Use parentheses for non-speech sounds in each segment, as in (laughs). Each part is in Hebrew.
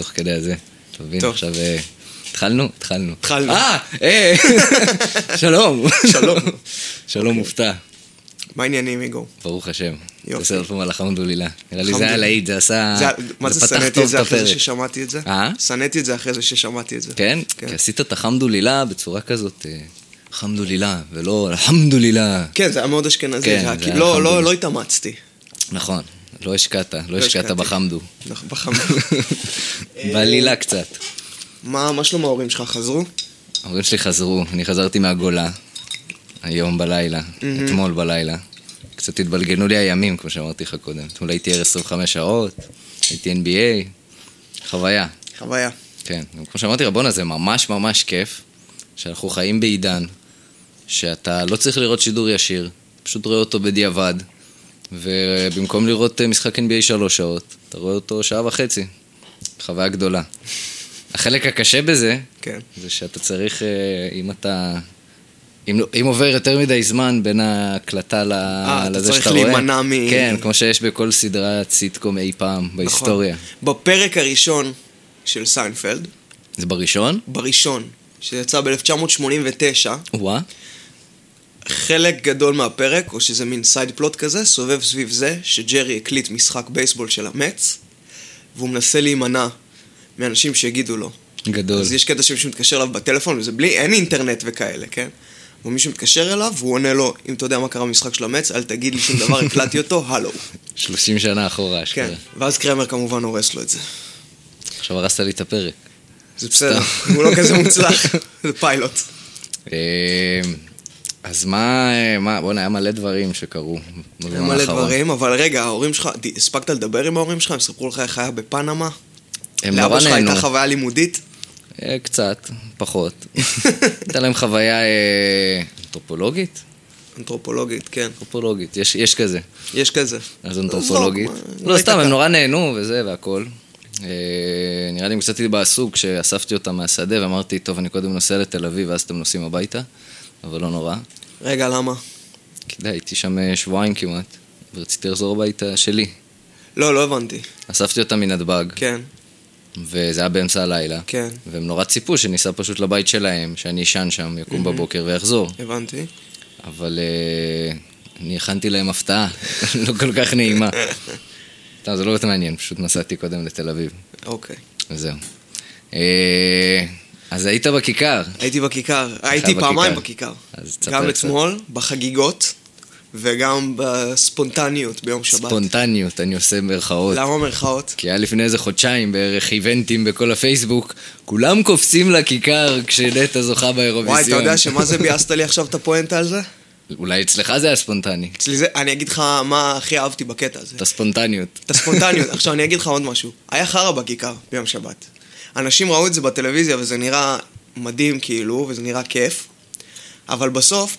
תוך כדי הזה. אתה מבין? עכשיו... אה, התחלנו? התחלנו. התחלנו. אה! אה! (laughs) שלום. שלום. (laughs) שלום מופתע. מה העניינים, איגו? ברוך השם. יופי. עוד פעם על החמדולילה. נראה לי זה חמדולילה. היה להיט, זה עשה... מה זה שנאתי את זה אחרי זה. ששמעתי את זה? אה? שנאתי את זה אחרי זה ששמעתי את זה. כן? כן. כי עשית את החמדולילה בצורה כזאת, אה, חמדולילה, ולא אלחמדולילה. כן, זה היה מאוד אשכנזי. כן, זה היה כאילו- לא, לא, חמדולי. לא התאמצתי. נכון, לא השקעת, לא השקעת השקעתי. בחמדו. (laughs) בחם- (laughs) בעלילה קצת. מה מה שלום ההורים שלך? חזרו? ההורים שלי חזרו, אני חזרתי מהגולה, היום בלילה, אתמול בלילה. קצת התבלגנו לי הימים, כמו שאמרתי לך קודם. אתמול הייתי ער 25 שעות, הייתי NBA, חוויה. חוויה. כן, כמו שאמרתי לך, בואנה, זה ממש ממש כיף, שאנחנו חיים בעידן, שאתה לא צריך לראות שידור ישיר, פשוט רואה אותו בדיעבד, ובמקום לראות אה, משחק NBA שלוש שעות, אתה רואה אותו שעה וחצי. חוויה גדולה. החלק הקשה בזה, כן. זה שאתה צריך, אה, אם אתה... אם, אם עובר יותר מדי זמן בין ההקלטה ל- אה, אתה לזה צריך שאתה רואה... להימנע מ- נכון. כן, כמו שיש בכל סדרת סיטקום אי פעם בהיסטוריה. בפרק הראשון של סיינפלד, זה בראשון? בראשון, שיצא ב-1989, וואה. חלק גדול מהפרק, או שזה מין side plot כזה, סובב סביב זה שג'רי הקליט משחק בייסבול של המץ, והוא מנסה להימנע מאנשים שיגידו לו. גדול. אז יש קטע שמישהו מתקשר אליו בטלפון, וזה בלי, אין אינטרנט וכאלה, כן? ומישהו מתקשר אליו, והוא עונה לו, אם אתה יודע מה קרה במשחק של המץ, אל תגיד לי שום דבר, (laughs) הקלטתי אותו, הלו. 30 שנה אחורה, אשכרה. כן. ואז קרמר כמובן הורס לו את זה. עכשיו הרסת לי את הפרק. זה בסדר, הוא לא כזה מוצלח, (laughs) זה פיילוט. אה, אז מה, אה, מה, בוא'נה, היה מלא דברים שקרו היה מלא האחרון. דברים, אבל רגע, ההורים שלך, הספקת לדבר עם ההורים שלך? הם סיפרו לך איך היה בפנמה? הם נורא לאבא שלך נהנו. הייתה חוויה לימודית? אה, קצת, פחות. (laughs) הייתה להם חוויה אה, אנתרופולוגית? אנתרופולוגית, כן. אנתרופולוגית, יש, יש כזה. יש כזה. אז אנתרופולוגית. מה, לא, אולי סתם, תקע. הם נורא נהנו וזה והכל. אה, נראה לי הם קצת התבאסו כשאספתי אותם מהשדה ואמרתי, טוב, אני קודם נוסע לתל אביב ואז אתם נוסעים הביתה, אבל לא נורא. רגע, למה? כי יודע, הייתי שם אה, שבועיים כמעט, ורציתי לחזור הביתה שלי. לא, לא הבנתי. אספתי אותם מנתב"ג, כן, וזה היה באמצע הלילה. כן, והם נורא ציפו שניסע פשוט לבית שלהם, שאני אשן שם, יקום בבוקר ויחזור. הבנתי. אבל אה, אני הכנתי להם הפתעה, (laughs) לא כל כך נעימה. (laughs) טוב, זה לא באמת מעניין, פשוט נסעתי קודם לתל אביב, אוקיי. וזהו. אה, אז היית בכיכר. הייתי בכיכר, הייתי. פעמיים בכיכר. גם. אתמול, בחגיגות, וגם בספונטניות ביום שבת. ספונטניות, אני עושה מירכאות. למה מרכאות? כי היה לפני איזה חודשיים בערך איבנטים בכל הפייסבוק, כולם קופצים לכיכר כשנטע זוכה באירוויזיון. וואי, אתה יודע שמה זה ביאסת לי עכשיו את הפואנטה על זה? אולי אצלך זה היה ספונטני, אצלי זה, אני אגיד לך מה הכי אהבתי בקטע הזה. את הספונטניות. את הספונטניות. עכשיו אני אגיד לך עוד משהו. היה חרא בכיכר ביום שבת. אנשים ראו את זה בטלוויזיה וזה נראה מדהים כאילו, וזה נראה כיף, אבל בסוף,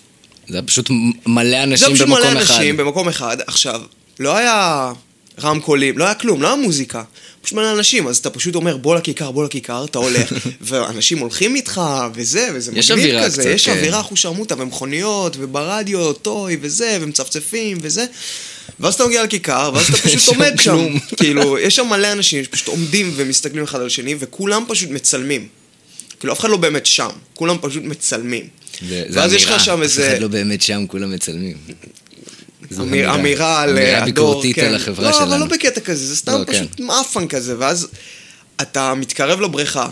זה פשוט מלא זה אנשים פשוט במקום מלא אחד. אנשים במקום אחד. עכשיו, לא היה רמקולים, לא היה כלום, לא היה מוזיקה. פשוט מלא אנשים, אז אתה פשוט אומר בוא לכיכר, בוא לכיכר, אתה הולך, (laughs) ואנשים הולכים איתך, וזה, וזה יש מגניב כזה, קצת, יש כן. אווירה אחושרמוטה, ומכוניות, וברדיו, טוי, וזה, ומצפצפים, וזה. ואז אתה מגיע לכיכר, ואז אתה (laughs) פשוט עומד שם. (laughs) כאילו, יש שם מלא אנשים שפשוט עומדים ומסתכלים אחד על השני, וכולם פשוט מצלמים. כאילו, אף אחד לא באמת שם, כולם פשוט מצלמים. זה- זה ואז יש אמירה, לך שם אף איזה... אחד לא באמת שם, כולם מצלמים. זו אמיר, אמירה על אמירה הדור, ביקורתית כן. על החברה לא, שלנו. אבל לא בקטע כזה, זה סתם לא, פשוט מאפן כזה, ואז אתה מתקרב לבריכה,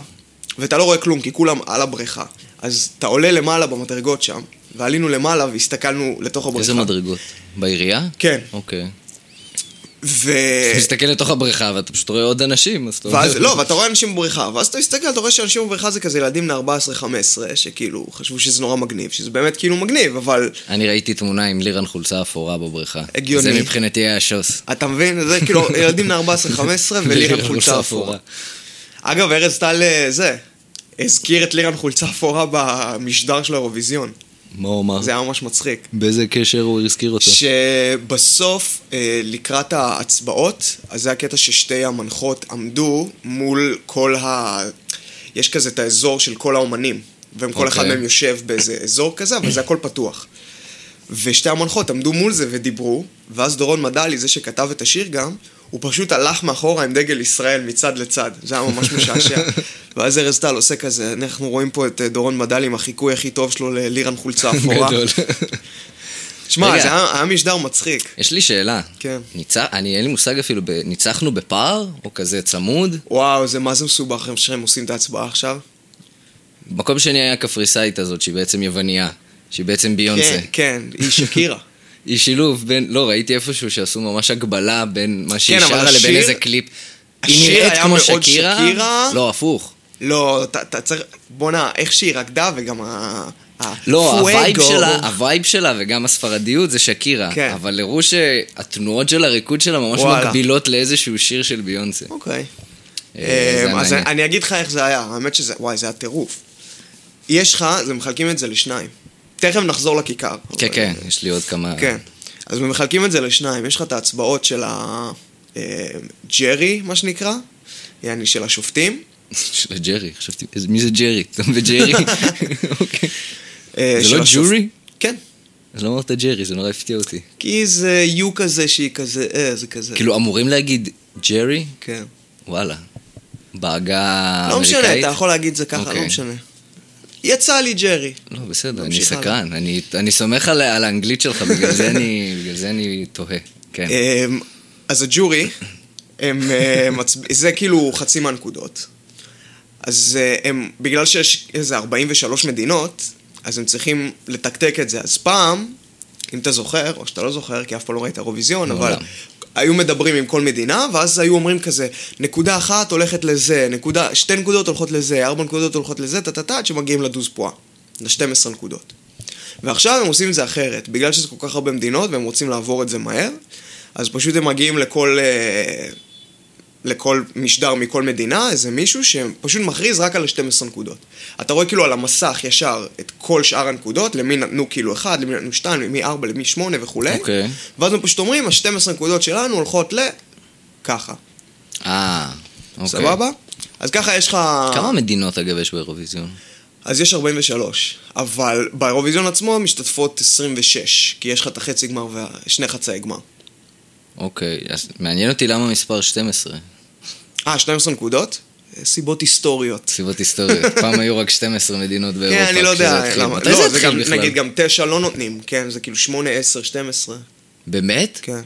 ואתה לא רואה כלום, כי כולם על הבריכה. אז אתה עולה למעלה במדרגות שם, ועלינו למעלה והסתכלנו לתוך הבריכה. איזה מדרגות? בעירייה? כן. אוקיי. ו... אתה מסתכל לתוך הבריכה ואתה פשוט רואה עוד אנשים, אז אתה ואז. לא, ואתה רואה אנשים בבריכה, ואז אתה מסתכל, אתה רואה שאנשים בבריכה זה כזה ילדים בני 14-15, שכאילו חשבו שזה נורא מגניב, שזה באמת כאילו מגניב, אבל אני ראיתי תמונה עם לירן חולצה אפורה בבריכה. הגיוני. זה מבחינתי היה שוס. אתה מבין? זה כאילו (laughs) ילדים בני 14-15 ולירן חולצה אפורה. אגב, ארז טל אה, זה, הזכיר את לירן חולצה אפורה במשדר של האירוויזיון. מה הוא אמר? זה היה ממש מצחיק. באיזה קשר הוא הזכיר אותו? שבסוף, אה, לקראת ההצבעות, אז זה הקטע ששתי המנחות עמדו מול כל ה... יש כזה את האזור של כל האומנים, וכל אחד אוקיי. מהם יושב באיזה אזור כזה, אבל זה הכל פתוח. ושתי המנחות עמדו מול זה ודיברו, ואז דורון מדלי, זה שכתב את השיר גם, הוא פשוט הלך מאחורה עם דגל ישראל מצד לצד, זה היה ממש משעשע. (laughs) ואז ארז טל עושה כזה, אנחנו רואים פה את אה, דורון מדל עם החיקוי הכי טוב שלו ללירן חולצה (laughs) אפורה. גדול. שמע. זה היה היה משדר מצחיק. יש לי שאלה. כן. ניצח, אני, אין לי מושג אפילו, ב... ניצחנו בפער? או כזה צמוד? וואו, זה מה זה מסובך הם שהם עושים את ההצבעה עכשיו. מקום שני היה הקפריסאית הזאת, שהיא בעצם יווניה. שהיא בעצם ביונסה. כן, כן, היא שקירה. (laughs) היא שילוב בין, לא, ראיתי איפשהו שעשו ממש הקבלה בין מה שהיא כן, שרה לבין איזה קליפ. היא נראית כמו שקירה? שקירה. לא, הפוך. לא, אתה צריך... בואנה, איך שהיא רקדה וגם ה... לא, ה vibe. שלה, ה vibe שלה וגם הספרדיות זה שקירה. כן. אבל הראו שהתנועות של הריקוד שלה ממש וואלה. מקבילות לאיזשהו שיר של ביונסה. אוקיי. אה, אמ, אז. אני אגיד לך איך זה היה, האמת שזה, וואי, זה היה טירוף. יש לך, זה מחלקים את זה לשניים. תכף נחזור לכיכר. כן, אבל- כן, יש לי עוד כמה... כן. אז מחלקים את זה לשניים, יש לך את ההצבעות של הג'רי, מה שנקרא, יעני של השופטים. (laughs) של ג'רי, חשבתי, מי זה ג'רי? אתה מבין ג'רי? (laughs) אוקיי. אה, זה לא ג'ורי? כן. אז לא אמרת ג'רי, זה נורא הפתיע אותי. כי זה יו כזה שהיא כזה, אה, זה כזה. כאילו אמורים להגיד ג'רי? כן. וואלה. בעגה לא משנה, האמריקאית? אתה יכול להגיד זה ככה, לא אוקיי. משנה. יצא לי ג'רי. לא, בסדר, אני. סקרן. אני- אני סומך על על האנגלית שלך, בגלל זה אני- (laughs) בגלל זה אני תוהה. כן. אמ, אז הג'ורי, הם, אה, מצב... זה כאילו חצי מהנקודות. אז אה, הם, בגלל שיש איזה 43 מדינות, אז הם צריכים לתקתק את זה. אז פעם, אם אתה זוכר, או שאתה לא זוכר, כי אף פעם לא ראית אירוויזיון, אבל. היו מדברים עם כל מדינה, ואז היו אומרים כזה, נקודה אחת הולכת לזה, נקודה, שתי נקודות הולכות לזה, ארבע נקודות הולכות לזה, טה-טה-טה, עד שמגיעים לדוז פואה, ל-12 נקודות. ועכשיו הם עושים את זה אחרת, בגלל שזה כל כך הרבה מדינות והם רוצים לעבור את זה מהר, אז פשוט הם מגיעים לכל, אה, לכל משדר מכל מדינה, איזה מישהו שפשוט מכריז רק על ה-12 נקודות. אתה רואה כאילו על המסך ישר את כל שאר הנקודות, למי נתנו כאילו 1, למי נתנו 2, למי 4, למי 8 וכולי, אוקיי. ואז הם פשוט אומרים, ה-12 נקודות שלנו הולכות ל... ככה. אה, אוקיי. סבבה? אז ככה יש לך... כמה מדינות אגב יש באירוויזיון? אז יש 43, אבל באירוויזיון עצמו משתתפות 26, כי יש לך את החצי גמר ושני חצאי גמר. אוקיי, אז מעניין אותי למה מספר 12. אה, 12 נקודות? סיבות היסטוריות. סיבות היסטוריות. (laughs) פעם היו רק 12 מדינות באירופה. כן, אני לא יודע. למה. מתי לא, זה גם? נגיד גם 9 לא נותנים, כן, זה כאילו 8, 10, 12, באמת? כן.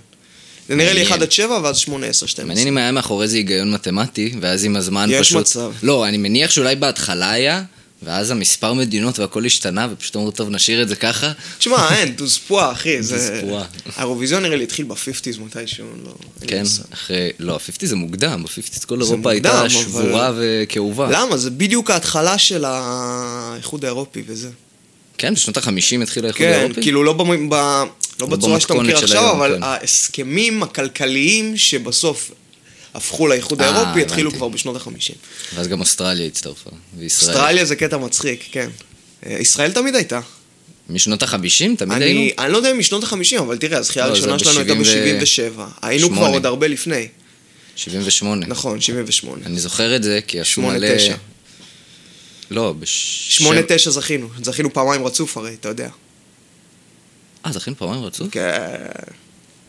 זה נראה לי מעניין. 1 עד 7 ואז 8, 10, 12. מעניין אם היה מאחורי זה היגיון מתמטי, ואז עם הזמן יש פשוט... מצב. לא, אני מניח שאולי בהתחלה היה, ואז המספר מדינות והכל השתנה, ופשוט אמרו, טוב, נשאיר את זה ככה. תשמע, אין, (laughs) דוזפואה, אחי. דוזפואה. האירוויזיון נראה לי התחיל ב-50's מתישהו, לא... כן, מושג. אחרי... לא, ה-50 זה מוקדם, ב-50 כל אירופה הייתה שבורה וכאובה. למה? זה בדיוק ההתחלה של האיחוד האירופי וזה. כן, בשנות ה-50 התחיל האיחוד כן, האירופי? כאילו לא. לא בצורה שאתה מכיר עכשיו, אבל כן. ההסכמים הכלכליים שבסוף הפכו לאיחוד אה, האירופי התחילו. כבר בשנות החמישים. ואז גם אוסטרליה הצטרפה, וישראל. אוסטרליה זה קטע מצחיק, כן. אה, ישראל תמיד הייתה. משנות ה-50 תמיד היינו? אני, אני לא יודע אם משנות החמישים, אבל תראה, הזכייה לא, הראשונה שלנו הייתה ב- ב-77. היינו כבר שמונה. עוד הרבה לפני. 78. נכון, 78. אני זוכר את זה, כי עשו שמונה, מלא... תשע. לא, בש... 8-9 זכינו. זכינו פעמיים רצוף הרי, אתה יודע. אה, זכינו פעמיים רצוף? כן,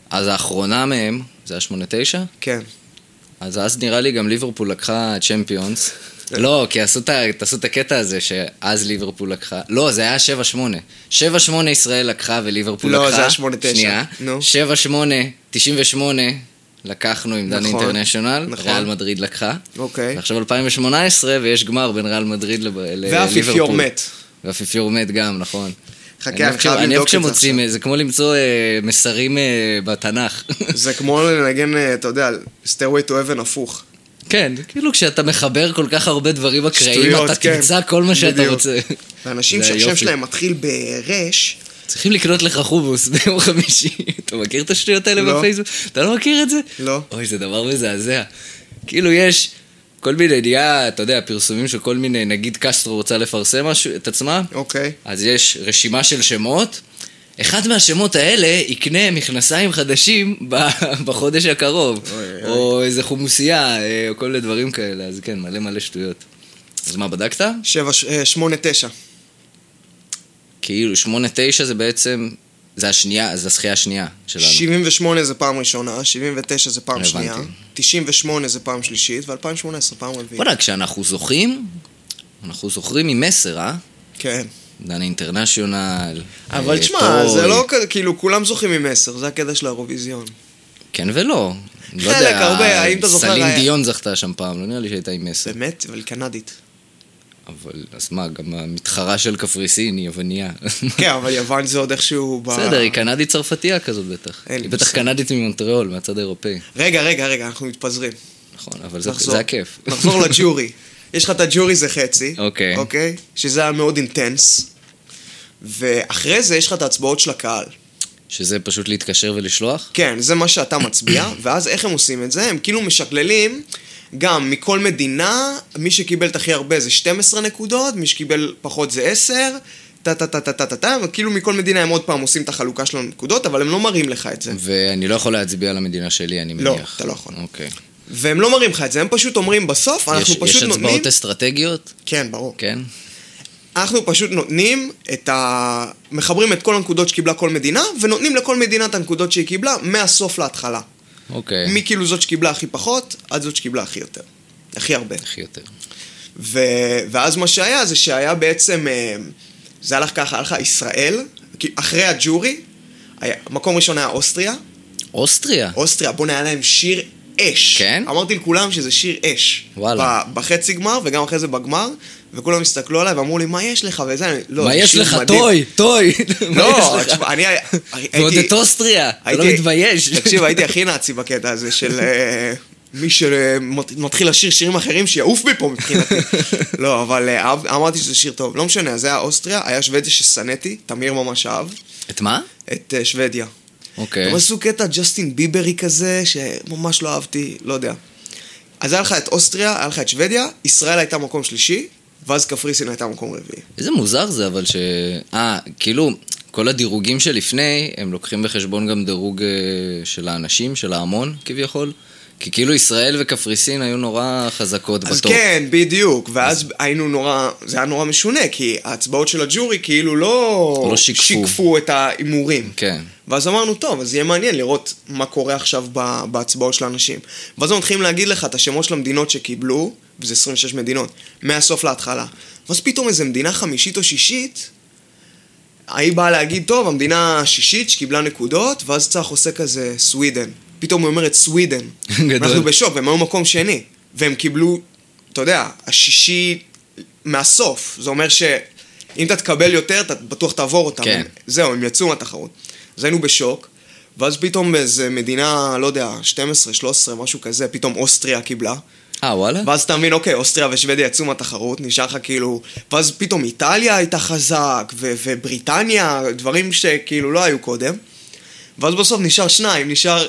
אז האחרונה מהם, זה היה 8-9? כן. אז אז נראה לי גם ליברפול לקחה צ'מפיונס. לא, כי עשו תעשו את הקטע הזה שאז ליברפול לקחה. לא, זה היה 7-8. 7-8 ישראל לקחה וליברפול לא, לקחה. זה היה 8-9. שנייה. נו. 7-8, 98 לקחנו עם נכון, אינטרנשיונל. נכון. ריאל מדריד לקחה. אוקיי. ועכשיו 2018 ויש גמר בין ריאל מדריד לליברפול. והאפיפיור מת. והאפיפיור מת גם, נכון. חכה, אני אני אוהב חייב אני אוהב לבדוק את זה כשמוצאים, עכשיו. זה כמו למצוא אה, מסרים אה, בתנ"ך. (laughs) זה כמו לנגן, אה, אתה יודע, Stairway to Heaven הפוך. כן, כאילו כשאתה מחבר כל כך הרבה דברים אקראיים, אתה כן. תמצא כל מה שאתה בדיוק. רוצה. ואנשים (laughs) שהשם. שלהם מתחיל ברש, צריכים לקנות לך חומוס (laughs) ביום חמישי. אתה מכיר את השטויות האלה לא. בפייסבוק? אתה לא מכיר את זה? לא. אוי, זה דבר מזעזע. כאילו יש כל מיני, נהיה, אתה יודע, פרסומים של כל מיני, נגיד קסטרו רוצה לפרסם משהו, את עצמה, אוקיי. אז יש רשימה של שמות. אחד מהשמות האלה יקנה מכנסיים חדשים ב- (laughs) בחודש הקרוב. אוי, אוי. או איזה חומוסייה, אה, או כל מיני דברים כאלה. אז כן, מלא מלא שטויות. אז מה, בדקת? שבע, ש- אה, שמונה, תשע. כאילו, 8-9 זה בעצם זה השנייה, זה הזכייה השנייה שלנו. 78 זה פעם ראשונה, 79 זה פעם הבנתי. שנייה, 98 זה פעם שלישית, ו-2018 פעם רביעית. וואלה, כשאנחנו זוכים, אנחנו זוכרים עם מסר, אה? כן. דן אינטרנשיונל. אבל אה, תשמע. זה לא כאילו, כולם זוכים עם 10, זה הקטע של האירוויזיון. כן ולא. לא חלק, יודע, הרבה, האם אתה זוכר, סלין היה- דיון זכתה שם פעם, לא נראה לי שהייתה עם מסר. באמת, אבל קנדית. אבל, אז מה, גם המתחרה של קפריסין היא יווניה. (laughs) כן, אבל יוון זה עוד איכשהו. בסדר, היא קנדית צרפתייה כזאת בטח. היא בטח. קנדית ממונטריאול, מהצד האירופאי. רגע, רגע, רגע, אנחנו מתפזרים. נכון, אבל. זה הכיף. נחזור (laughs) לג'ורי. יש לך את הג'ורי זה חצי. אוקיי. אוקיי? שזה היה מאוד אינטנס. ואחרי זה יש לך את ההצבעות של הקהל. שזה פשוט להתקשר ולשלוח? כן, זה מה שאתה מצביע, (coughs) ואז איך הם עושים את זה? הם כאילו משקללים גם מכל מדינה, מי שקיבל את הכי הרבה זה 12 נקודות, מי שקיבל פחות זה 10, טה טה טה טה טה טה טה, וכאילו מכל מדינה הם עוד פעם עושים את החלוקה של הנקודות, אבל הם לא מראים לך את זה. ואני לא יכול להצביע על המדינה שלי, אני לא, מניח. אתה לא יכול. אוקיי. והם לא מראים לך את זה, הם פשוט אומרים בסוף, אנחנו יש- פשוט יש נותנים... הצבעות אסטרטגיות? כן, ברור. כן. אנחנו פשוט נותנים את ה... מחברים את כל הנקודות שקיבלה כל מדינה, ונותנים לכל מדינה את הנקודות שהיא קיבלה, מהסוף להתחלה. אוקיי. מכאילו זאת שקיבלה הכי פחות, עד זאת שקיבלה הכי יותר. הכי הרבה. הכי יותר. ו... ואז מה שהיה זה שהיה בעצם, אה, זה הלך ככה, הלכה ישראל, אחרי הג'ורי, היה, מקום ראשון היה אוסטריה, אוסטריה. אוסטריה, בוא'נה, היה להם שיר אש. כן? אמרתי לכולם שזה שיר אש. וואלה. בחצי גמר וגם אחרי זה בגמר, וכולם הסתכלו עליי ואמרו לי, מה יש לך? וזה, אני- לא, מה זה יש לך? מדהים." טוי, טוי. (laughs) לא? תשמע, אני ועוד הייתי... את אוסטריה, אתה לא מתבייש. (laughs) תקשיב, הייתי הכי נאצי בקטע הזה של אה, מי שמתחיל לשיר שירים אחרים, שיעוף מפה מבחינתי. (laughs) לא, אבל אה, אהב- אמרתי שזה שיר טוב. לא משנה, אז היה אוסטריה, היה שוודיה ששנאתי, תמיר ממש אהב, את מה? את אה, שוודיה. אוקיי. הם עשו קטע ג'סטין ביברי כזה, שממש לא אהבתי, לא יודע. אז היה לך את אוסטריה, היה לך את שוודיה, ישראל הייתה מקום שלישי, ואז קפריסין הייתה מקום רביעי. איזה מוזר זה, אבל ש... אה, כאילו, כל הדירוגים שלפני, הם לוקחים בחשבון גם דירוג אה, של האנשים, של ההמון, כביכול. כי כאילו ישראל וקפריסין היו נורא חזקות אז בטופ. כן, בדיוק, ואז היינו נורא, זה היה נורא משונה, כי ההצבעות של הג'ורי כאילו לא, לא שיקפו. שיקפו את ההימורים. כן. ואז אמרנו, טוב, אז יהיה מעניין לראות מה קורה עכשיו בהצבעות של האנשים. ואז הם מתחילים להגיד לך את השמות של המדינות שקיבלו, וזה 26 מדינות, מהסוף להתחלה. ואז פתאום איזה מדינה חמישית או שישית, ההיא באה להגיד, טוב, המדינה השישית שקיבלה נקודות, ואז צח עושה כזה סווידן. פתאום היא אומרת סווידן. (laughs) גדול. ואנחנו בשוק, והם היו מקום שני. והם קיבלו, אתה יודע, השישי מהסוף. זה אומר שאם אתה תקבל יותר, אתה בטוח תעבור אותם. כן. זהו, הם יצאו מהתחרות. אז היינו בשוק, ואז פתאום באיזה מדינה, לא יודע, 12, 13, משהו כזה, פתאום אוסטריה קיבלה. אה, וואלה? ואז אתה מבין, אוקיי, אוסטריה ושוודיה יצאו מהתחרות, נשאר לך כאילו... ואז פתאום איטליה הייתה חזק, ו- ובריטניה, דברים שכאילו לא היו קודם. ואז בסוף נשאר שניים, נשאר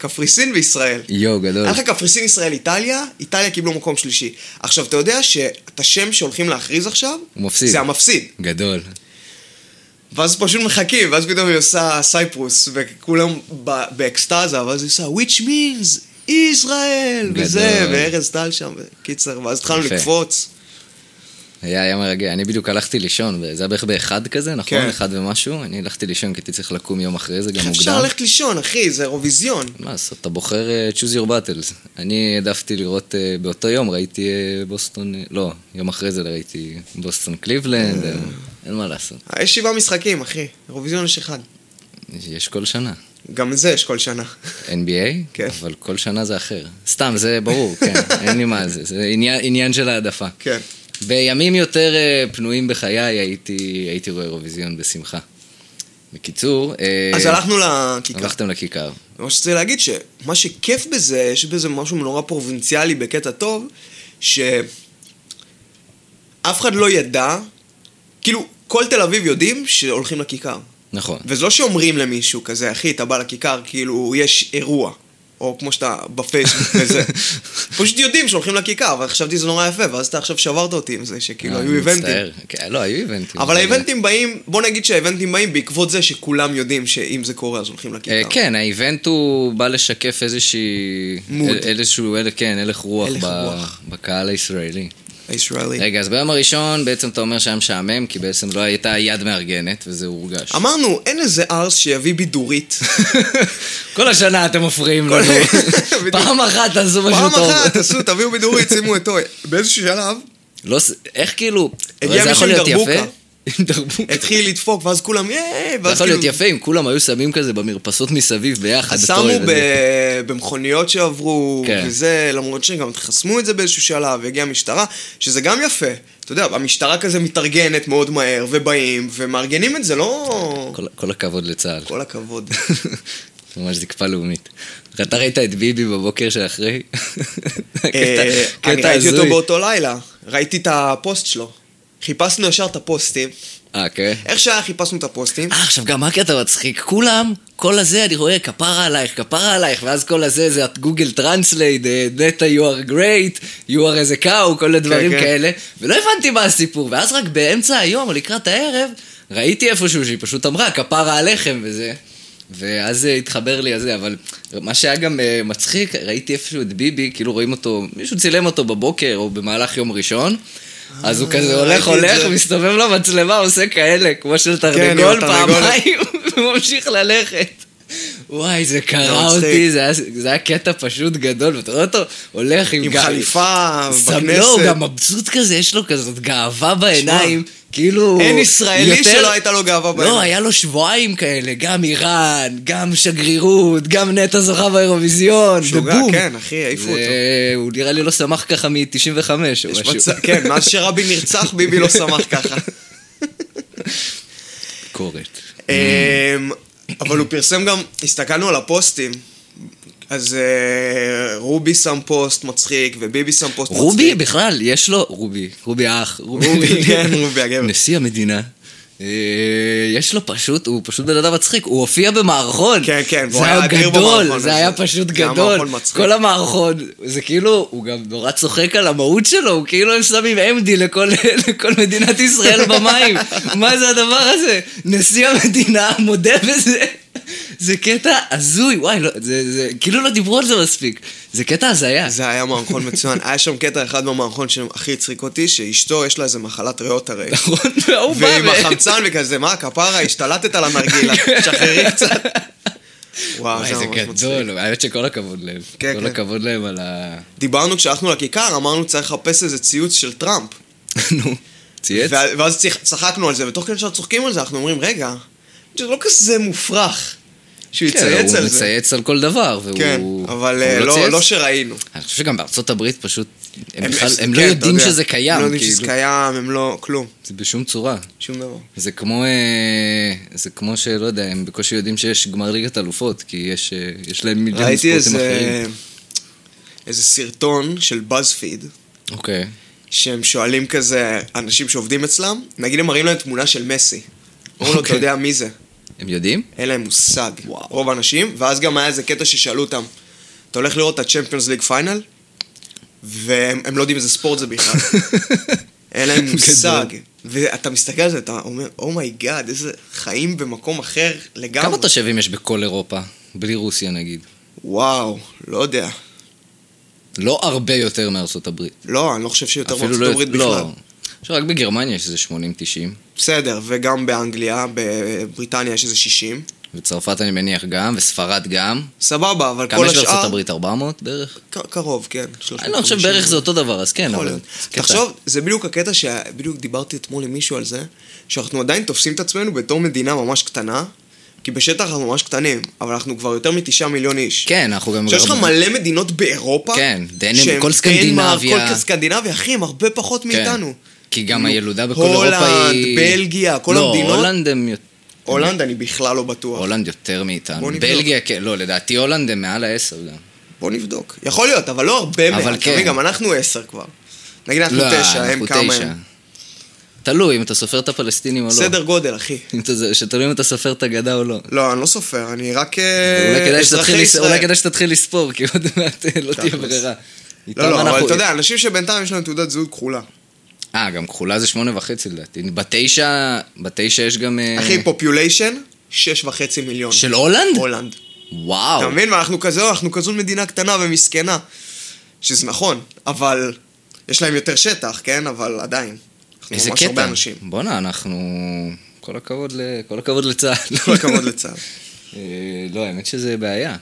קפריסין וישראל. יואו, גדול. היה לך קפריסין, ישראל, איטליה, איטליה קיבלו מקום שלישי. עכשיו, אתה יודע שאת השם שהולכים להכריז עכשיו, הוא מפסיד. זה המפסיד. גדול. ואז פשוט מחכים, ואז פתאום היא עושה Cyprus, וכולם ב- באקסטזה, ואז היא עושה, which means ישראל, גדול. וזה, וארז טל שם, קיצר, ואז התחלנו. לקפוץ. היה, היה מרגש. אני בדיוק הלכתי לישון, וזה היה בערך באחד כזה, נכון? כן. אחד ומשהו. אני הלכתי לישון כי הייתי צריך לקום יום אחרי זה, גם מוקדם. אפשר ללכת לישון, אחי? זה אירוויזיון. מה לעשות, אתה בוחר אה, choose your battles. אני העדפתי לראות, אה, באותו יום ראיתי אה, בוסטון, אה, לא, יום אחרי זה ראיתי בוסטון קליבלנד, אין מה לעשות. יש שבעה משחקים, אחי. אירוויזיון יש אחד. יש כל שנה. גם זה יש כל שנה. NBA, כן. אבל כל שנה זה אחר. סתם, זה ברור, כן, אין לי מה זה, זה עניין, עניין של העדפה. כן. בימים יותר אה, פנויים בחיי הייתי, הייתי רואה אירוויזיון בשמחה. בקיצור, אה, אז הלכנו לכיכר. הלכתם לכיכר. מה שצריך להגיד, שמה שכיף בזה, יש בזה משהו נורא פרובינציאלי בקטע טוב, שאף אחד לא ידע, כאילו, כל תל אביב יודעים שהולכים לכיכר. נכון. וזה לא שאומרים למישהו כזה, אחי, אתה בא לכיכר, כאילו, יש אירוע. או כמו שאתה בפייסבוק (laughs) וזה. פשוט יודעים שהולכים לכיכר, אבל חשבתי שזה נורא יפה, ואז אתה עכשיו שברת אותי עם זה, שכאילו אה, היו איבנטים. כן, לא, היו איבנטים. אבל האיבנטים באים, בוא נגיד שהאיבנטים באים בעקבות זה שכולם יודעים שאם זה קורה אז הולכים לכיכר. אה, כן, האיבנט הוא בא לשקף איזושהי... מוד. אל- איזשהו, כן, הלך רוח. בקהל הישראלי. הישראלי. רגע, אז ביום הראשון בעצם אתה אומר שהיה משעמם, כי בעצם לא הייתה יד מארגנת, וזה הורגש. אמרנו, אין איזה ארס שיביא בידורית. (laughs) כל השנה אתם מפריעים לנו. (laughs) פעם אחת תעשו משהו פעם טוב. אחת תעשו, תביאו בידורית, שימו את טוי. באיזשהו שלב, לא, איך כאילו... זה יכול להיות. יפה. התחיל לדפוק, ואז כולם, ייי, ואז יכול להיות כאילו... יפה אם כולם היו שמים כזה במרפסות מסביב ביחד. שמו במכוניות שעברו, כן. וזה, למרות שגם חסמו את זה באיזשהו שלב, והגיעה המשטרה, שזה גם יפה. אתה יודע, המשטרה כזה מתארגנת מאוד מהר, ובאים, ומארגנים את זה, לא... כל- כל הכבוד לצה"ל. כל הכבוד. (laughs) ממש זקפה לאומית. אתה ראית את ביבי בבוקר שאחרי? (laughs) אה, אני ראיתי אותו. באותו לילה, ראיתי את הפוסט שלו. חיפשנו ישר את הפוסטים. אה, כן? איך שהיה חיפשנו את הפוסטים. אה, עכשיו גם מה הקטע מצחיק? כולם, כל הזה, אני רואה, כפרה עלייך, כפרה עלייך, ואז כל הזה זה Google Translate, נטע you are great, you are איזה cow, כל הדברים כן. כאלה, ולא הבנתי מה הסיפור, ואז רק באמצע היום, או לקראת הערב, ראיתי איפשהו שהיא פשוט אמרה, כפרה עליכם וזה. ואז אה, התחבר לי הזה, אבל מה שהיה גם אה, מצחיק, ראיתי איפשהו את ביבי, כאילו רואים אותו, מישהו צילם אותו בבוקר או במהלך יום ראשון, אז הוא כזה הולך, את הולך, זה. מסתובב למצלמה, עושה כאלה, כמו של עם תרנגול. פעמיים, (laughs) וממשיך ללכת. וואי, זה קרע. אותי, זה היה, זה היה קטע פשוט גדול, ואתה רואה אותו הולך עם, חליפה בכנסת. לא, הוא גם מבסוט כזה, יש לו כזאת גאווה בעיניים, כאילו... אין ישראלי יותר- שלא הייתה לו גאווה בעיניים. לא, היה לו שבועיים כאלה, גם איראן, גם שגרירות, גם נטע זוכה באירוויזיון, ובום. כן, אחי, העיפו אותו. זה- הוא נראה לי לא שמח ככה מ-95 או משהו. מצב, כן, מאז שרבין נרצח, ביבי לא שמח ככה. ביקורת. אבל הוא פרסם גם, הסתכלנו על הפוסטים. אז אה, רובי שם פוסט מצחיק, וביבי שם פוסט מצחיק. רובי בכלל, יש לו, רובי, רובי האח, רובי, כן, רובי הגבר. (laughs) נשיא המדינה. אה, יש לו פשוט, הוא פשוט בן אדם מצחיק, הוא הופיע במערכון. כן, כן, זה והוא היה אדיר גדול, במערכון זה. היה פשוט זה היה גדול. כל המערכון, זה כאילו, הוא גם נורא צוחק על המהות שלו, הוא כאילו הם שמים MD לכל, (laughs) לכל מדינת ישראל במים. (laughs) מה זה הדבר הזה? נשיא המדינה מודה בזה. זה קטע הזוי, וואי, לא, זה, זה, כאילו לא דיברו על זה מספיק. זה קטע הזיה. זה היה מערכון מצוין. (laughs) היה שם קטע אחד במערכון שהכי הצחיק אותי, שאשתו יש לה איזה מחלת ריאות הרי. (laughs) נכון, והוא בא ועם החמצן וכזה, מה, כפרה, השתלטת על הנרגילה, (laughs) שחררי קצת. וואו, זה. גדול, האמת שכל הכבוד להם. כן, כל כן. הכבוד להם על ה... דיברנו כשהלכנו לכיכר, אמרנו צריך לחפש איזה ציוץ של טראמפ. נו, צייץ? ואז צח- צחקנו על זה, ותוך כדי שאנחנו צוחקים על זה, אנחנו אומרים, רגע, זה לא כזה מופרך שהוא כן, יצייץ הוא על זה. מצייץ על כל דבר, והוא... כן, הוא אבל אה, לא. לא שראינו. אני חושב שגם בארצות הברית פשוט, הם הם- בכלל, הם לא כן, אתה יודעים יודע, שזה קיים, הם לא יודעים שזה כאילו. קיים, הם לא, כלום, זה בשום צורה. שום דבר. זה כמו, אה, זה כמו שלא יודע, הם בקושי יודעים שיש גמר ליגת אלופות, כי יש אה, יש להם מיליון ראיתי ספורטים אחרים. איזה סרטון של בזפיד, אוקיי. שהם שואלים כזה, אנשים שעובדים אצלם, נגיד הם מראים להם תמונה של מסי. אומרים לו, אתה אוקיי. יודע מי זה? הם יודעים? אין להם מושג, וואו. רוב האנשים, ואז גם היה איזה קטע ששאלו אותם, אתה הולך לראות את הצ'מפיונס ליג פיינל? והם הם לא יודעים איזה ספורט זה בכלל. (laughs) אין להם מושג. ואתה מסתכל על זה, אתה אומר, oh my god, איזה חיים במקום אחר לגמרי. כמה תושבים יש בכל אירופה? בלי רוסיה נגיד. וואו, לא יודע. לא הרבה יותר מארצות הברית. לא, אני לא חושב שיותר מארצות לא... הברית בכלל. לא. עכשיו, רק בגרמניה יש איזה 80-90, בסדר, וגם באנגליה, בבריטניה יש איזה 60. וצרפת אני מניח גם, וספרד גם. סבבה, אבל כמה כל יש בארצות השאר... הברית? 400 בערך? קרוב, כן. אני לא חושב בערך זה אותו דבר, אז כן, אבל... תחשוב, זה בדיוק הקטע שבדיוק דיברתי אתמול עם מישהו על זה, שאנחנו עדיין תופסים את עצמנו בתור מדינה ממש קטנה, כי בשטח אנחנו ממש קטנים, אבל אנחנו כבר יותר מתשעה מיליון איש. כן, אנחנו גם... שיש לך מלא מדינות באירופה, כן, דנמרק, כל סקנדינביה. כל סקנדינביה, אחי, הם הרבה פחות כן. מאיתנו. כי גם נו, הילודה בכל אירופה הולנד, היא... בלגיה, כל לא, המדינות. הולנד הם... הולנד אני בכלל לא בטוח. הולנד יותר מאיתנו. בלגיה, כן, לא, לדעתי הולנד הם מעל העשר גם. בוא נבדוק. יכול להיות, אבל לא הרבה אבל מעט. אתה כן. גם אנחנו עשר כבר. נגיד אנחנו לא, תשע, הם כמה. הם. תלוי אם אתה סופר את הפלסטינים או לא. סדר גודל, אחי. (laughs) שתלוי אם אתה סופר את הגדה או לא. לא, אני לא סופר, אני רק אה, אזרחי ישראל. אולי כדאי שתתחיל לספור, כי עוד מעט אה, לא תהיה. ברירה. לא, לא, אבל אתה יודע, אנשים שבינתיים יש להם תעודת זהות כחולה. אה, גם כחולה זה שמונה וחצי לדעתי. בתשע, בתשע יש גם... אה, אחי, population, שש וחצי מיליון. של הולנד? הולנד. וואו. אתה מבין? ואנחנו כזו, אנחנו כזו מדינה קטנה ומסכנה. שזה נכון, אבל יש להם יותר שטח, כן? אבל עדיין. אנחנו איזה ממש הרבה קטע. אנשים. בואנה, אנחנו... כל הכבוד, ל... כל הכבוד לצה"ל. (laughs) כל הכבוד לצה"ל. (laughs) אה, לא, האמת שזה בעיה.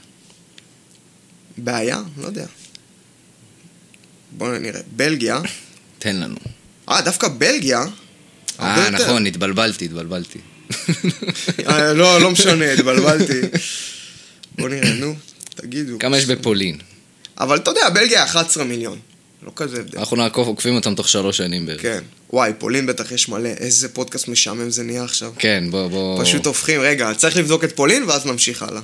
בעיה? לא יודע. בואו נראה. בלגיה. תן לנו. אה, דווקא בלגיה. אה. נכון, התבלבלתי, התבלבלתי. אה, לא, לא משנה, התבלבלתי. בואו נראה, נו, תגידו. כמה יש בפולין? אבל אתה יודע, בלגיה 11 מיליון. לא כזה הבדל. אנחנו נעקוב, עוקבים אותם תוך שלוש שנים בערך. כן. וואי, פולין בטח יש מלא. איזה פודקאסט משעמם זה נהיה עכשיו. כן, בוא, בוא... פשוט הופכים, רגע, צריך לבדוק את פולין ואז נמשיך הלאה.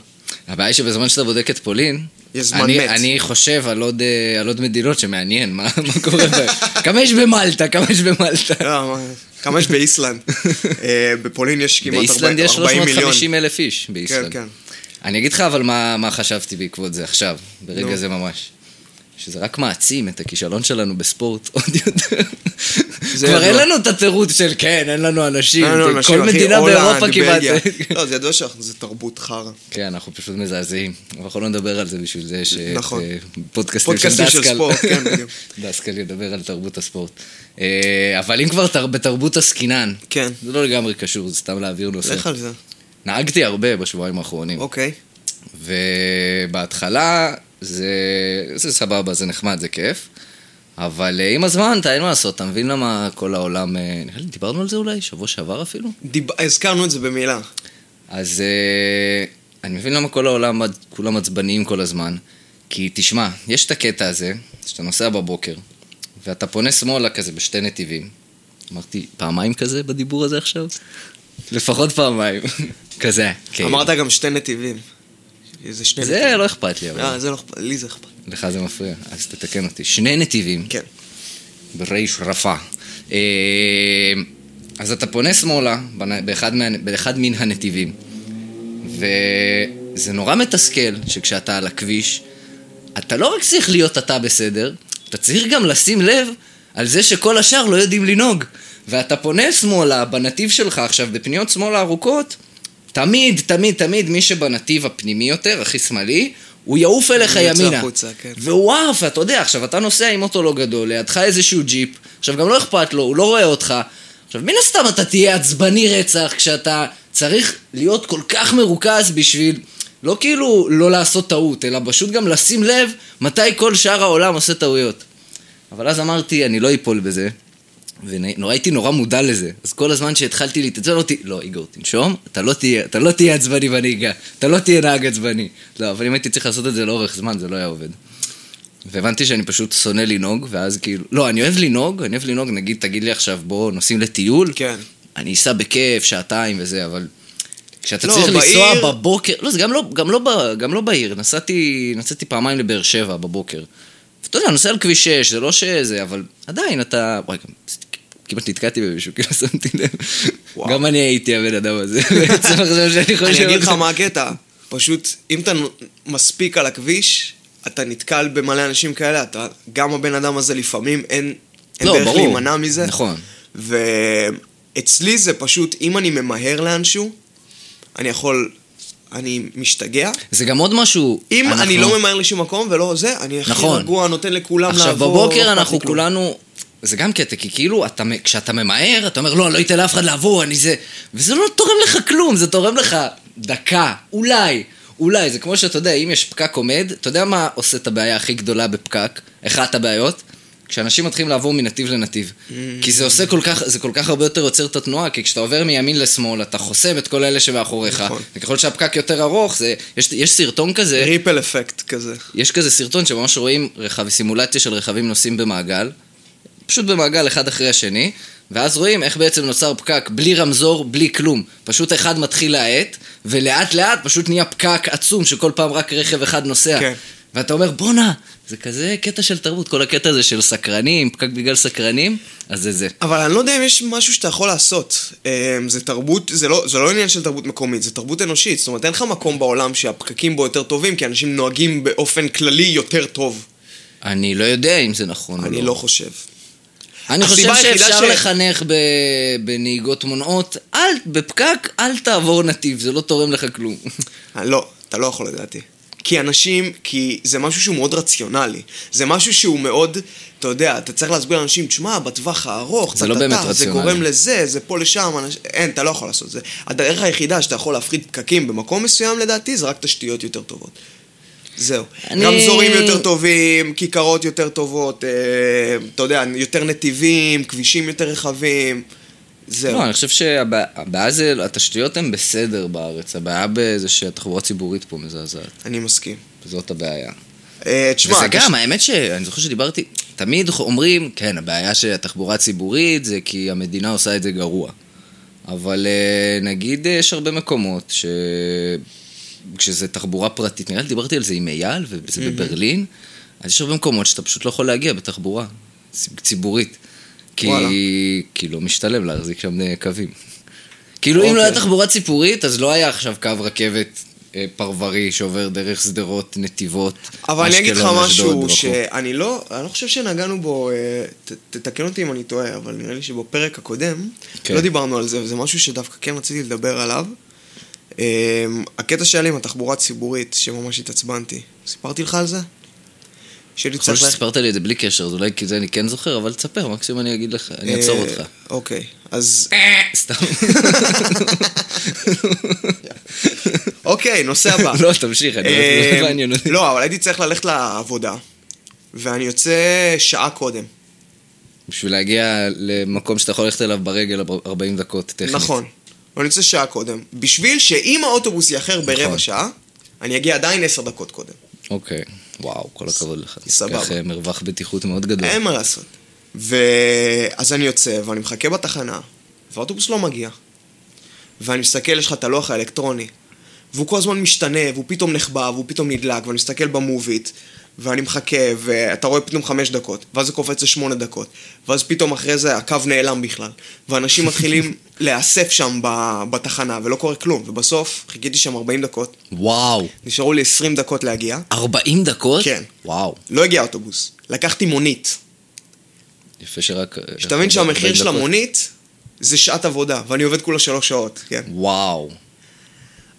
הבעיה היא שבזמן שאתה בודק את פולין, יש זמן אני, מת. אני חושב על עוד, אה, על עוד מדינות שמעניין, מה, (laughs) מה קורה בהן. כמה יש במלטה? כמה יש במלטה? לא, מה- כמה יש באיסלנד? (laughs) אה, בפולין יש כמעט באיסלנד 40 יש 40 מיליון. 350 אלף איש כן, באיסלנד. כן. אני אגיד לך אבל מה, מה חשבתי בעקבות זה עכשיו, ברגע נו. זה ממש. שזה רק מעצים את הכישלון שלנו בספורט (laughs) עוד יותר. זה כבר ידוע. אין לנו את התירוץ של כן, אין לנו אנשים, אין לנו כל מדינה באירופה כמעט. (laughs) לא, זה ידוע שזה תרבות חרא. כן, אנחנו פשוט מזעזעים. אבל אנחנו לא נדבר על זה בשביל זה, אה, נכון. אה, פודקאסטים של פודקאסטים של דסקל. ספורט, כן, בדיוק. (laughs) דסקל ידבר על תרבות הספורט. אה, אבל אם כבר תר- בתרבות עסקינן, כן. זה לא לגמרי קשור, זה סתם להעביר נושא. לך על זה. נהגתי הרבה בשבועיים האחרונים. אוקיי. ובהתחלה זה, זה סבבה, זה נחמד, זה כיף. אבל אה, עם הזמן, אתה אין מה לעשות, אתה מבין למה כל העולם... אה, נראה לי, דיברנו על זה אולי, שבוע שעבר אפילו? דיב- הזכרנו את זה במילה. אז אה, אני מבין למה כל העולם, כולם עצבניים כל הזמן. כי תשמע, יש את הקטע הזה, שאתה נוסע בבוקר, ואתה פונה שמאלה כזה בשתי נתיבים. אמרתי, פעמיים כזה בדיבור הזה עכשיו? לפחות פעמיים. (laughs) כזה, כן. אמרת גם שתי נתיבים. זה שני נתיבים. זה לא אכפת לי, אבל אה, זה לא אכפת, לי זה אכפת. לך זה מפריע, אז תתקן אותי. שני נתיבים, כן. בריש רפה. אה, אז אתה פונה שמאלה באחד, מה, באחד מן הנתיבים, וזה נורא מתסכל שכשאתה על הכביש, אתה לא רק צריך להיות אתה בסדר, אתה צריך גם לשים לב על זה שכל השאר לא יודעים לנהוג. ואתה פונה שמאלה בנתיב שלך עכשיו, בפניות שמאלה ארוכות, תמיד, תמיד, תמיד מי שבנתיב הפנימי יותר, הכי שמאלי, הוא יעוף אליך ימינה. החוצה, כן. והוא עף, אתה יודע, עכשיו אתה נוסע עם אוטו לא גדול, לידך איזשהו ג'יפ, עכשיו גם לא אכפת לו, הוא לא רואה אותך. עכשיו מן הסתם אתה תהיה עצבני רצח כשאתה צריך להיות כל כך מרוכז בשביל לא כאילו לא לעשות טעות, אלא פשוט גם לשים לב מתי כל שאר העולם עושה טעויות. אבל אז אמרתי, אני לא אפול בזה, והייתי נורא מודע לזה. אז כל הזמן שהתחלתי להתעצבן, אמרתי, לא, איגור, תנשום, אתה לא תהיה, אתה לא תהיה עצבני בנהיגה, אתה לא תהיה נהג עצבני. לא, אבל אם הייתי צריך לעשות את זה לאורך זמן, זה לא היה עובד. והבנתי שאני פשוט שונא לנהוג, ואז כאילו, לא, אני אוהב לנהוג, אני אוהב לנהוג, נגיד, תגיד לי עכשיו, בוא נוסעים לטיול, כן. אני אסע בכיף, שעתיים וזה, אבל כשאתה לא, צריך לנסוע בעיר- בבוקר, לא, זה גם לא, גם לא, גם לא בעיר, נסעתי, נסעתי פעמיים לבאר שבע בבוקר. ואתה יודע, נוסע על כביש 6, זה לא שזה, אבל עדיין אתה... וואי, גם כמעט נתקעתי במישהו, כאילו שמתי לב. גם אני הייתי הבן אדם הזה, (laughs) בעצם עכשיו שאני חושב... אני אגיד לך. מה הקטע. פשוט, אם אתה מספיק על הכביש, אתה נתקל במלא אנשים כאלה, אתה, גם הבן אדם הזה לפעמים אין, אין לא, דרך ברור. להימנע מזה. נכון. ואצלי זה פשוט, אם אני ממהר לאנשהו, אני יכול, אני משתגע. זה גם עוד משהו... אם אנחנו- אני לא ממהר לשום מקום ולא זה, אני הכי נכון. רגוע, נותן לכולם עכשיו לעבור. לא בבוקר אכפת אנחנו. כולנו, זה גם קטע, כי כאילו אתה, כשאתה ממהר, אתה אומר לא, לא אתן לאף אחד לעבור, אני זה, וזה לא תורם לך כלום, זה תורם לך דקה, אולי, אולי, זה כמו שאתה יודע, אם יש פקק עומד, אתה יודע מה עושה את הבעיה הכי גדולה בפקק? אחת הבעיות? כשאנשים מתחילים לעבור מנתיב לנתיב. כי זה עושה כל כך, זה כל כך הרבה יותר יוצר את התנועה, כי כשאתה עובר מימין לשמאל, אתה חוסם את כל אלה שמאחוריך, נכון. וככל שהפקק יותר ארוך, זה, יש, יש סרטון כזה, ריפל אפקט כזה. יש כזה סרטון שממש רואים רכב, סימולציה של רכבים נוסעים במעגל, פשוט במעגל אחד אחרי השני, ואז רואים איך בעצם נוצר פקק בלי רמזור, בלי כלום. פשוט אחד מתחיל להאט, ולאט לאט פשוט נהיה פקק עצום שכל פעם רק רכב אחד נוסע. כן. ואתה אומר, בואנה, זה כזה קטע של תרבות, כל הקטע הזה של סקרנים, פקק בגלל סקרנים, אז זה זה. אבל אני לא יודע אם יש משהו שאתה יכול לעשות. אמ, זה תרבות, זה לא, זה לא עניין של תרבות מקומית, זה תרבות אנושית. זאת אומרת, אין לך מקום בעולם שהפקקים בו יותר טובים, כי אנשים נוהגים באופן כללי יותר טוב. אני לא יודע אם זה נכון או אני לא. לא חושב. אני חושב שאפשר ש- לחנך ב... בנהיגות מונעות, אל, בפקק, אל תעבור נתיב, זה לא תורם לך כלום. אה, לא, אתה לא יכול לדעתי. כי אנשים, כי זה משהו שהוא מאוד רציונלי. זה משהו שהוא מאוד, אתה יודע, אתה צריך להסביר לאנשים, תשמע, בטווח הארוך, זה לא באמת זה רציונלי. גורם לזה, זה פה לשם, אנש... אין, אתה לא יכול לעשות את זה. הדרך היחידה שאתה יכול להפחית פקקים במקום מסוים, לדעתי, זה רק תשתיות יותר טובות. זהו. אני- רמזורים יותר טובים, כיכרות יותר טובות, אה, אתה יודע, יותר נתיבים, כבישים יותר רחבים. זהו. לא, אני חושב שהבעיה זה, התשתיות הן בסדר בארץ, הבעיה בזה שהתחבורה הציבורית פה מזעזעת, אני מסכים. זאת הבעיה. אה, תשמע, וזה גם, האמת שאני זוכר שדיברתי, תמיד אומרים, כן, הבעיה של התחבורה הציבורית זה כי המדינה עושה את זה גרוע. אבל אה, נגיד אה, יש הרבה מקומות ש... כשזה תחבורה פרטית, נראה לי דיברתי על זה עם אייל, וזה בברלין, אז יש הרבה מקומות שאתה פשוט לא יכול להגיע בתחבורה ציב- ציבורית. כי, וואלה. כי לא משתלם להחזיק שם אה, קווים. כאילו אם לא אוקיי. היה תחבורה ציבורית, אז לא היה עכשיו קו רכבת אה, פרברי שעובר דרך שדרות, נתיבות, אבל אני אגיד לך משהו. שאני לא, אני לא חושב שנגענו בו, אה, ת, תתקן אותי אם אני טועה, אבל נראה לי שבפרק הקודם כן. לא דיברנו על זה, וזה משהו שדווקא כן רציתי לדבר עליו. אה, הקטע שהיה לי עם התחבורה הציבורית, שממש התעצבנתי. סיפרתי לך על זה? יכול להיות. שסיפרת לי את זה בלי קשר, אז אולי כי זה אני כן זוכר, אבל תספר, מקסימום אני אגיד לך, אני אעצור אה, אותך. אוקיי, אז... (laughs) סתם. (laughs) אוקיי, נושא הבא. (laughs) לא, תמשיך, אני אה, לא מעניין אותי. לא, אבל הייתי צריך ללכת לעבודה, ואני יוצא שעה קודם. בשביל להגיע למקום שאתה יכול ללכת אליו ברגל 40 דקות טכנית. נכון. ואני יוצא שעה קודם. בשביל שאם האוטובוס יאחר ברבע נכון. שעה, אני אגיע עדיין עשר דקות קודם. אוקיי, וואו, כל הכבוד לך. סבבה. כך אה, מרווח בטיחות מאוד גדול. אין מה לעשות. ו... אז אני יוצא, ואני מחכה בתחנה, והאוטובוס לא מגיע. ואני מסתכל, יש לך את הלוח האלקטרוני, והוא כל הזמן משתנה, והוא פתאום נחבא, והוא פתאום נדלק, ואני מסתכל במוביט, ואני מחכה, ואתה רואה פתאום חמש דקות, ואז זה קופץ לשמונה דקות, ואז פתאום אחרי זה הקו נעלם בכלל, ואנשים מתחילים (laughs) להיאסף שם בתחנה, ולא קורה כלום, ובסוף חיכיתי שם 40 דקות, וואו, נשארו לי 20 דקות להגיע, 40 דקות? כן. וואו, לא הגיע אוטובוס, לקחתי מונית. יפה שרק... שתבין שהמחיר 40 של. המונית זה שעת עבודה, ואני עובד כולה שלוש שעות, כן. וואו.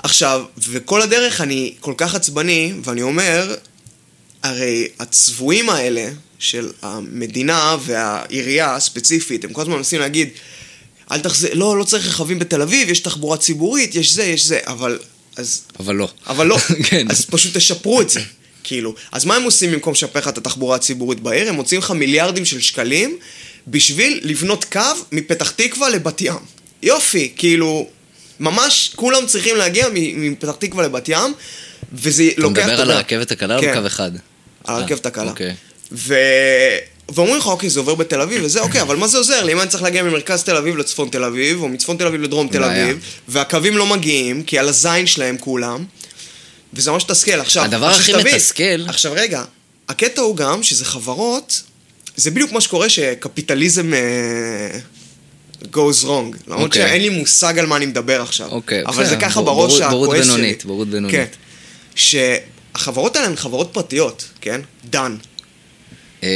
עכשיו, וכל הדרך אני כל כך עצבני, ואני אומר, הרי הצבועים האלה של המדינה והעירייה הספציפית, הם כל הזמן מנסים להגיד, אל תחזיר, לא, לא צריך רכבים בתל אביב, יש תחבורה ציבורית, יש זה, יש זה, אבל, אז, אבל לא. אבל לא, (laughs) כן. אז פשוט תשפרו את זה, כאילו. אז מה הם עושים במקום לשפר לך את התחבורה הציבורית בעיר? הם מוציאים לך מיליארדים של שקלים בשביל לבנות קו מפתח תקווה לבת ים. יופי, כאילו, ממש כולם צריכים להגיע מפתח תקווה לבת ים, וזה אתה לוקח... מדבר על הרכבת הקלה או כן. בקו אחד? על הרכבת הקלה. אוקיי. ו... ואומרים לך, אוקיי, זה עובר בתל אביב, וזה אוקיי, אבל מה זה עוזר לי? אם אני צריך להגיע ממרכז תל אביב לצפון תל אביב, או מצפון תל אביב לדרום תל. אביב, והקווים לא מגיעים, כי על הזין שלהם כולם, וזה ממש מתסכל. עכשיו, הדבר הכי מתסכל- עכשיו רגע, הקטע הוא גם שזה חברות, זה בדיוק מה שקורה שקפיטליזם אה, goes wrong. למרות אוקיי. שאין לי מושג על מה אני מדבר עכשיו. אוקיי, אבל זה בסדר, ככה בראש בורות- הכועס בורות שלי. בינונית, בורות בינונית. כן. שהחברות האלה הן חברות פרטיות, כן? דן. אה,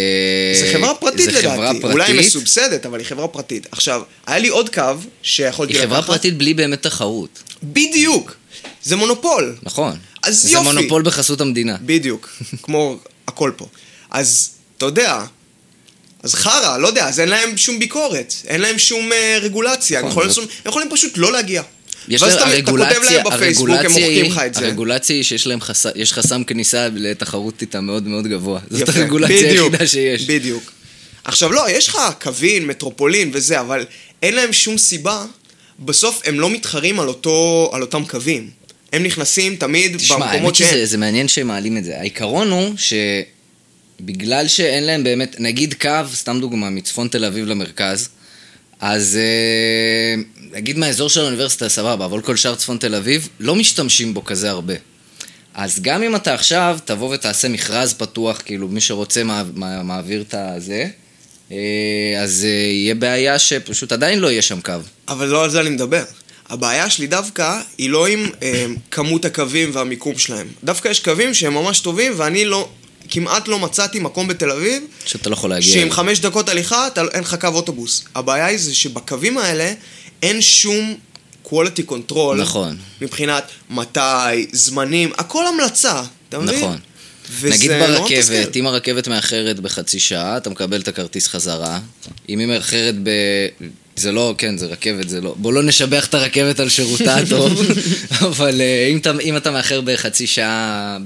זה חברה פרטית זה חברה לדעתי. אולי היא פרטית? מסובסדת, אבל היא חברה פרטית. עכשיו, היה לי עוד קו שיכולתי היא לקחת. חברה פרטית בלי באמת תחרות. בדיוק. זה מונופול. נכון. אז זה יופי. מונופול בחסות המדינה. בדיוק. כמו הכל פה. אז, אתה יודע, אז חרא, לא יודע, אז אין להם שום ביקורת. אין להם שום אה, רגולציה. הם נכון, יכולים זאת- לעשות- הם יכולים פשוט לא להגיע. יש ואז להם, אתה- אתה כותב הרגולציה, להם בפייסבוק, הם הרגולציה מוחקים לך את זה. הרגולציה היא שיש להם חסם, יש חסם כניסה לתחרות איתה מאוד מאוד גבוה. זאת יפה. הרגולציה בדיוק, היחידה שיש. בדיוק. עכשיו לא, יש לך קווין, מטרופולין וזה, אבל אין להם שום סיבה, בסוף הם לא מתחרים על, אותו, על אותם קווים. הם נכנסים תמיד תשמע, במקומות האמת שאין. שזה זה מעניין שהם מעלים את זה. העיקרון הוא שבגלל שאין להם באמת, נגיד קו, סתם דוגמה, מצפון תל אביב למרכז, אז אה, נגיד מהאזור של האוניברסיטה, סבבה, אבל כל שאר צפון תל אביב, לא משתמשים בו כזה הרבה. אז גם אם אתה עכשיו תבוא ותעשה מכרז פתוח, כאילו מי שרוצה מע, מע, מעביר את הזה, אה, אז אה, יהיה בעיה שפשוט עדיין לא יהיה שם קו. אבל לא על זה אני מדבר. הבעיה שלי דווקא היא לא עם כמות הקווים והמיקום שלהם. דווקא יש קווים שהם ממש טובים, ואני לא, כמעט לא מצאתי מקום בתל אביב, שאתה לא יכול להגיע. שעם. חמש דקות הליכה אתה, אין לך קו אוטובוס. הבעיה היא זה שבקווים האלה אין שום quality control. נכון. מבחינת מתי, זמנים, הכל המלצה. אתה מבין? נכון. נגיד ברכבת. אם הרכבת מאחרת בחצי שעה, אתה מקבל את הכרטיס חזרה. אם היא מאחרת ב... זה לא, כן, זה רכבת, זה לא... בוא לא נשבח את הרכבת על שירותה הטוב, (laughs) אבל אה, אם אתה, אם אתה מאחר בחצי שעה.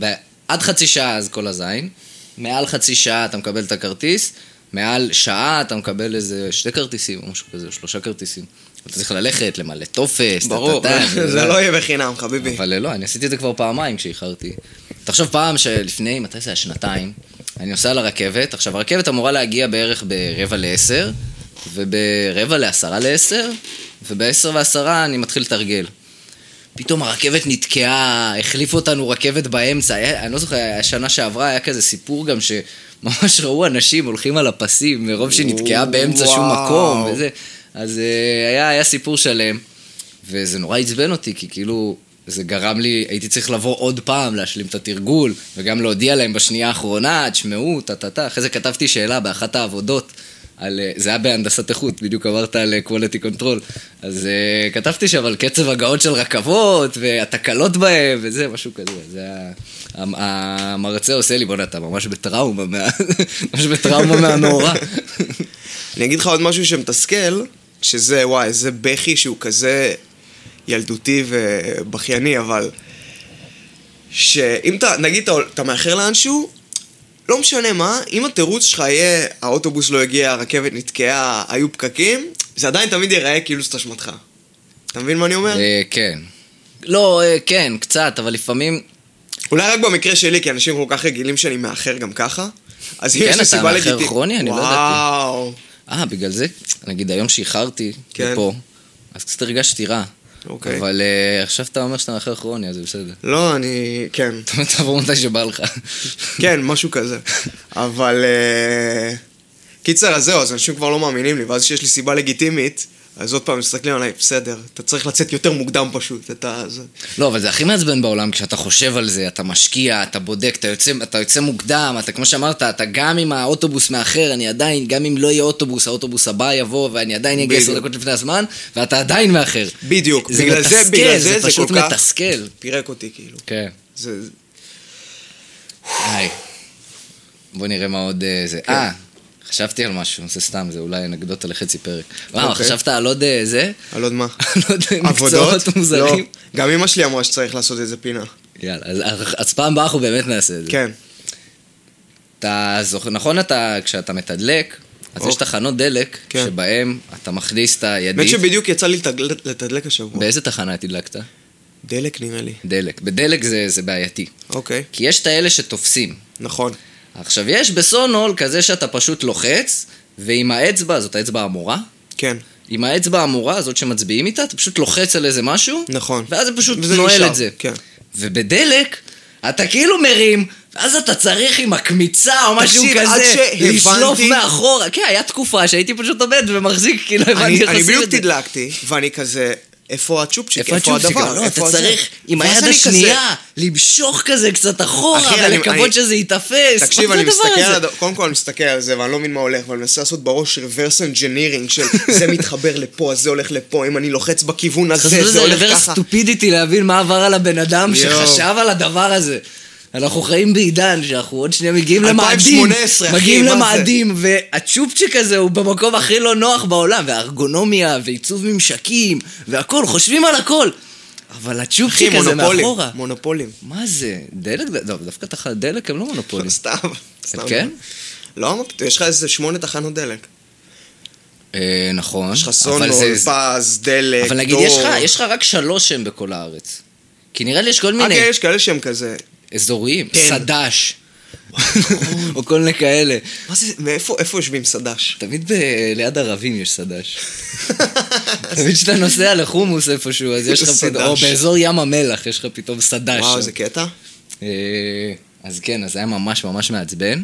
עד חצי שעה אז כל הזין, מעל חצי שעה אתה מקבל את הכרטיס, מעל שעה אתה מקבל איזה שתי כרטיסים או משהו כזה, או שלושה כרטיסים. אתה צריך ללכת, למלא טופס, ברור, (laughs) זה לא יהיה בחינם, חביבי. אבל לא, אני עשיתי את זה כבר פעמיים כשאיחרתי. תחשוב פעם שלפני, מתי זה היה? שנתיים, אני נוסע לרכבת, עכשיו הרכבת אמורה להגיע בערך ברבע לעשר, וברבע לעשרה לעשר, ובעשר ועשרה אני מתחיל לתרגל. פתאום הרכבת נתקעה, החליפו אותנו רכבת באמצע, היה, אני לא זוכר, השנה שעברה היה כזה סיפור גם שממש ראו אנשים הולכים על הפסים מרוב שנתקעה באמצע שום וואו. מקום וזה. אז אה, היה, היה סיפור שלם, וזה נורא עצבן אותי, כי כאילו, זה גרם לי, הייתי צריך לבוא עוד פעם להשלים את התרגול, וגם להודיע להם בשנייה האחרונה, תשמעו, טה-טה-טה. אחרי זה כתבתי שאלה באחת העבודות. על, אה, זה היה בהנדסת איכות, בדיוק אמרת על אה, quality control. אז uh, כתבתי שם על קצב הגעות של רכבות, והתקלות בהם, וזה, משהו כזה. זה היה... המ- המרצה עושה לי, בוא'נה, אתה ממש בטראומה, מה... (laughs) ממש בטראומה מהמאורע. (laughs) אני אגיד לך עוד משהו שמתסכל, שזה, וואי, זה בכי שהוא כזה ילדותי ובכייני, אבל... שאם אתה, נגיד אתה מאחר לאנשהו, לא משנה מה, אם התירוץ שלך יהיה האוטובוס לא הגיע, הרכבת נתקעה, היו פקקים, זה עדיין תמיד ייראה כאילו זאת אשמתך. אתה מבין מה אני אומר? אה, כן. לא, אה, כן, קצת, אבל לפעמים... אולי רק במקרה שלי, כי אנשים כל כך רגילים שאני מאחר גם ככה. אז אם כן, יש לי אתה סיבה מאחר לגיטימית... כרוני? אני לא ידעתי. וואו. אה, בגלל זה, נגיד היום שאיחרתי כן. לפה, אז קצת הרגשתי רע. אוקיי. אבל אה, עכשיו אתה אומר שאתה מאחר כרוני, אז זה בסדר. לא, אני... כן. תעבור מתי שבא לך. כן, משהו כזה. אבל... אה, קיצר, אז זהו, אז אנשים כבר לא מאמינים לי, ואז כשיש לי סיבה לגיטימית, אז עוד פעם מסתכלים עליי, בסדר, אתה צריך לצאת יותר מוקדם פשוט, אתה... זה... לא, אבל זה הכי מעצבן בעולם, כשאתה חושב על זה, אתה משקיע, אתה בודק, אתה יוצא, אתה יוצא מוקדם, אתה כמו שאמרת, אתה גם אם האוטובוס מאחר, אני עדיין, גם אם לא יהיה אוטובוס, האוטובוס הבא יבוא, ואני עדיין אגיע עשר. דקות לפני הזמן, ואתה עדיין מאחר. בדיוק, זה בגלל זה, מתסכל, בגלל זה זה פשוט כל כך- מתסכל. פירק אותי, כאילו. כן. זה... היי. בוא נראה מה עוד אה, זה. כן. אה, חשבתי על משהו, זה סתם, זה אולי אנקדוטה לחצי פרק. וואו, אוקיי. חשבת על עוד אה, זה? על עוד מה? (laughs) על עוד אה? מקצועות מוזרים? לא. גם אמא שלי אמרה שצריך לעשות איזה פינה. יאללה, אז- אז פעם הבאה אנחנו באמת נעשה את זה. כן. אתה זוכר, נכון אתה, כשאתה מתדלק, אז יש אוקיי. תחנות דלק, כן. שבהם אתה מכניס את האמת הידית. שבדיוק יצא לי לתדל- לתדלק השבוע. באיזה תחנה תדלקת? דלק נראה לי. דלק. בדלק זה, זה בעייתי. אוקיי, כי יש את האלה שתופסים. נכון. עכשיו, יש בסונול כזה שאתה פשוט לוחץ, ועם האצבע, זאת האצבע המורה, כן, עם האצבע המורה, זאת שמצביעים איתה, אתה פשוט לוחץ על איזה משהו, נכון. ואז זה פשוט נועל נשאר, את זה. כן. ובדלק, אתה כאילו מרים, ואז אתה צריך עם הקמיצה או משהו תקשיב, עד כזה, שהבנתי- לשלוף מאחורה. כן, היה תקופה שהייתי פשוט עומד ומחזיק, כאילו הבנתי אני איך אני עושים בדיוק את זה. תדלקתי, ואני כזה, איפה הצ'ופצ'יק? איפה הצ'ופסיק? הדבר? לא, אתה איפה הזה?" צריך עם ואז היד אני כזה- השנייה למשוך כזה קצת אחורה, אחי, אני- ולקוות אני- שזה ייתפס. תקשיב, מה זה אני הדבר מסתכל הזה? על הדבר, קודם כל אני מסתכל על זה ואני לא מבין מה הולך, ואני מנסה לעשות בראש reverse engineering של (laughs) זה מתחבר לפה, אז זה הולך לפה, אם אני לוחץ בכיוון הזה, חשבתי זה שזה הולך לבר ככה. סטופידיטי להבין מה עבר על הבן אדם יואו. שחשב על הדבר הזה. אנחנו חיים בעידן שאנחנו עוד שנייה מגיעים למאדים, 2018, אחי, מגיעים? למאדים, והצ'ופצ'יק הזה הוא במקום הכי לא נוח בעולם, והארגונומיה, ועיצוב ממשקים, והכל, חושבים על הכל. אבל הצ'ופצ'יק הזה מאחורה. מונופולים. מה זה? דלק? לא, דווקא תחת דלק הם לא מונופולים. (laughs) סתם, סתם. כן? לא, מה פתאום, יש לך איזה שמונה תחנות דלק. אה, נכון. יש לך סונול, פז, דלק, אבל נגיד, דור. יש לך- רק שלוש שם בכל הארץ. כי נראה לי יש כל מיני... אוקיי, יש כאלה שהם כזה. אזוריים, כן. סד"ש, (laughs) או כל מיני כאלה. מה זה, מאיפה איפה יושבים סד"ש? תמיד ב- ליד ערבים יש סד"ש. (laughs) תמיד כשאתה נוסע לחומוס איפשהו, אז יש לך סד"ש. פתאום, או באזור ים המלח יש לך פתאום סד"ש. וואו. איזה קטע. אה, אז כן, אז היה ממש ממש מעצבן.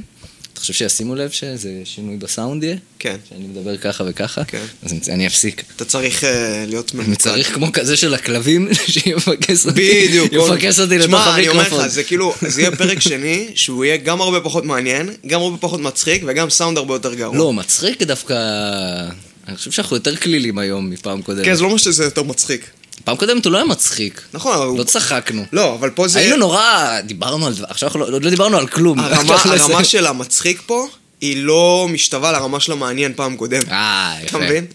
אתה חושב שישימו לב שזה שינוי בסאונד יהיה? כן. שאני מדבר ככה וככה? כן. אז אני- אני אפסיק. אתה צריך אה, להיות אני ממוקד. צריך כמו כזה של הכלבים, (laughs) שיפקס אותי. בדיוק. יפקס אותי לתוך שמע, אני אומר המיקרופון. לך, זה כאילו, זה יהיה פרק שני, שהוא יהיה גם הרבה פחות מעניין, גם הרבה פחות מצחיק, וגם סאונד הרבה יותר גרוע. לא, מצחיק דווקא... אני חושב שאנחנו יותר כלילים היום מפעם קודמת. כן, זה לא אומר שזה יותר מצחיק. פעם קודמת הוא לא היה מצחיק. נכון, אבל. לא צחקנו. לא, אבל פה זה... היינו נורא, דיברנו על דבר, עכשיו אנחנו לא, לא דיברנו על כלום. (laughs) הרמה, של המצחיק פה, היא לא משתווה לרמה של המעניין פעם קודמת. אה, אתה יפה. מבין?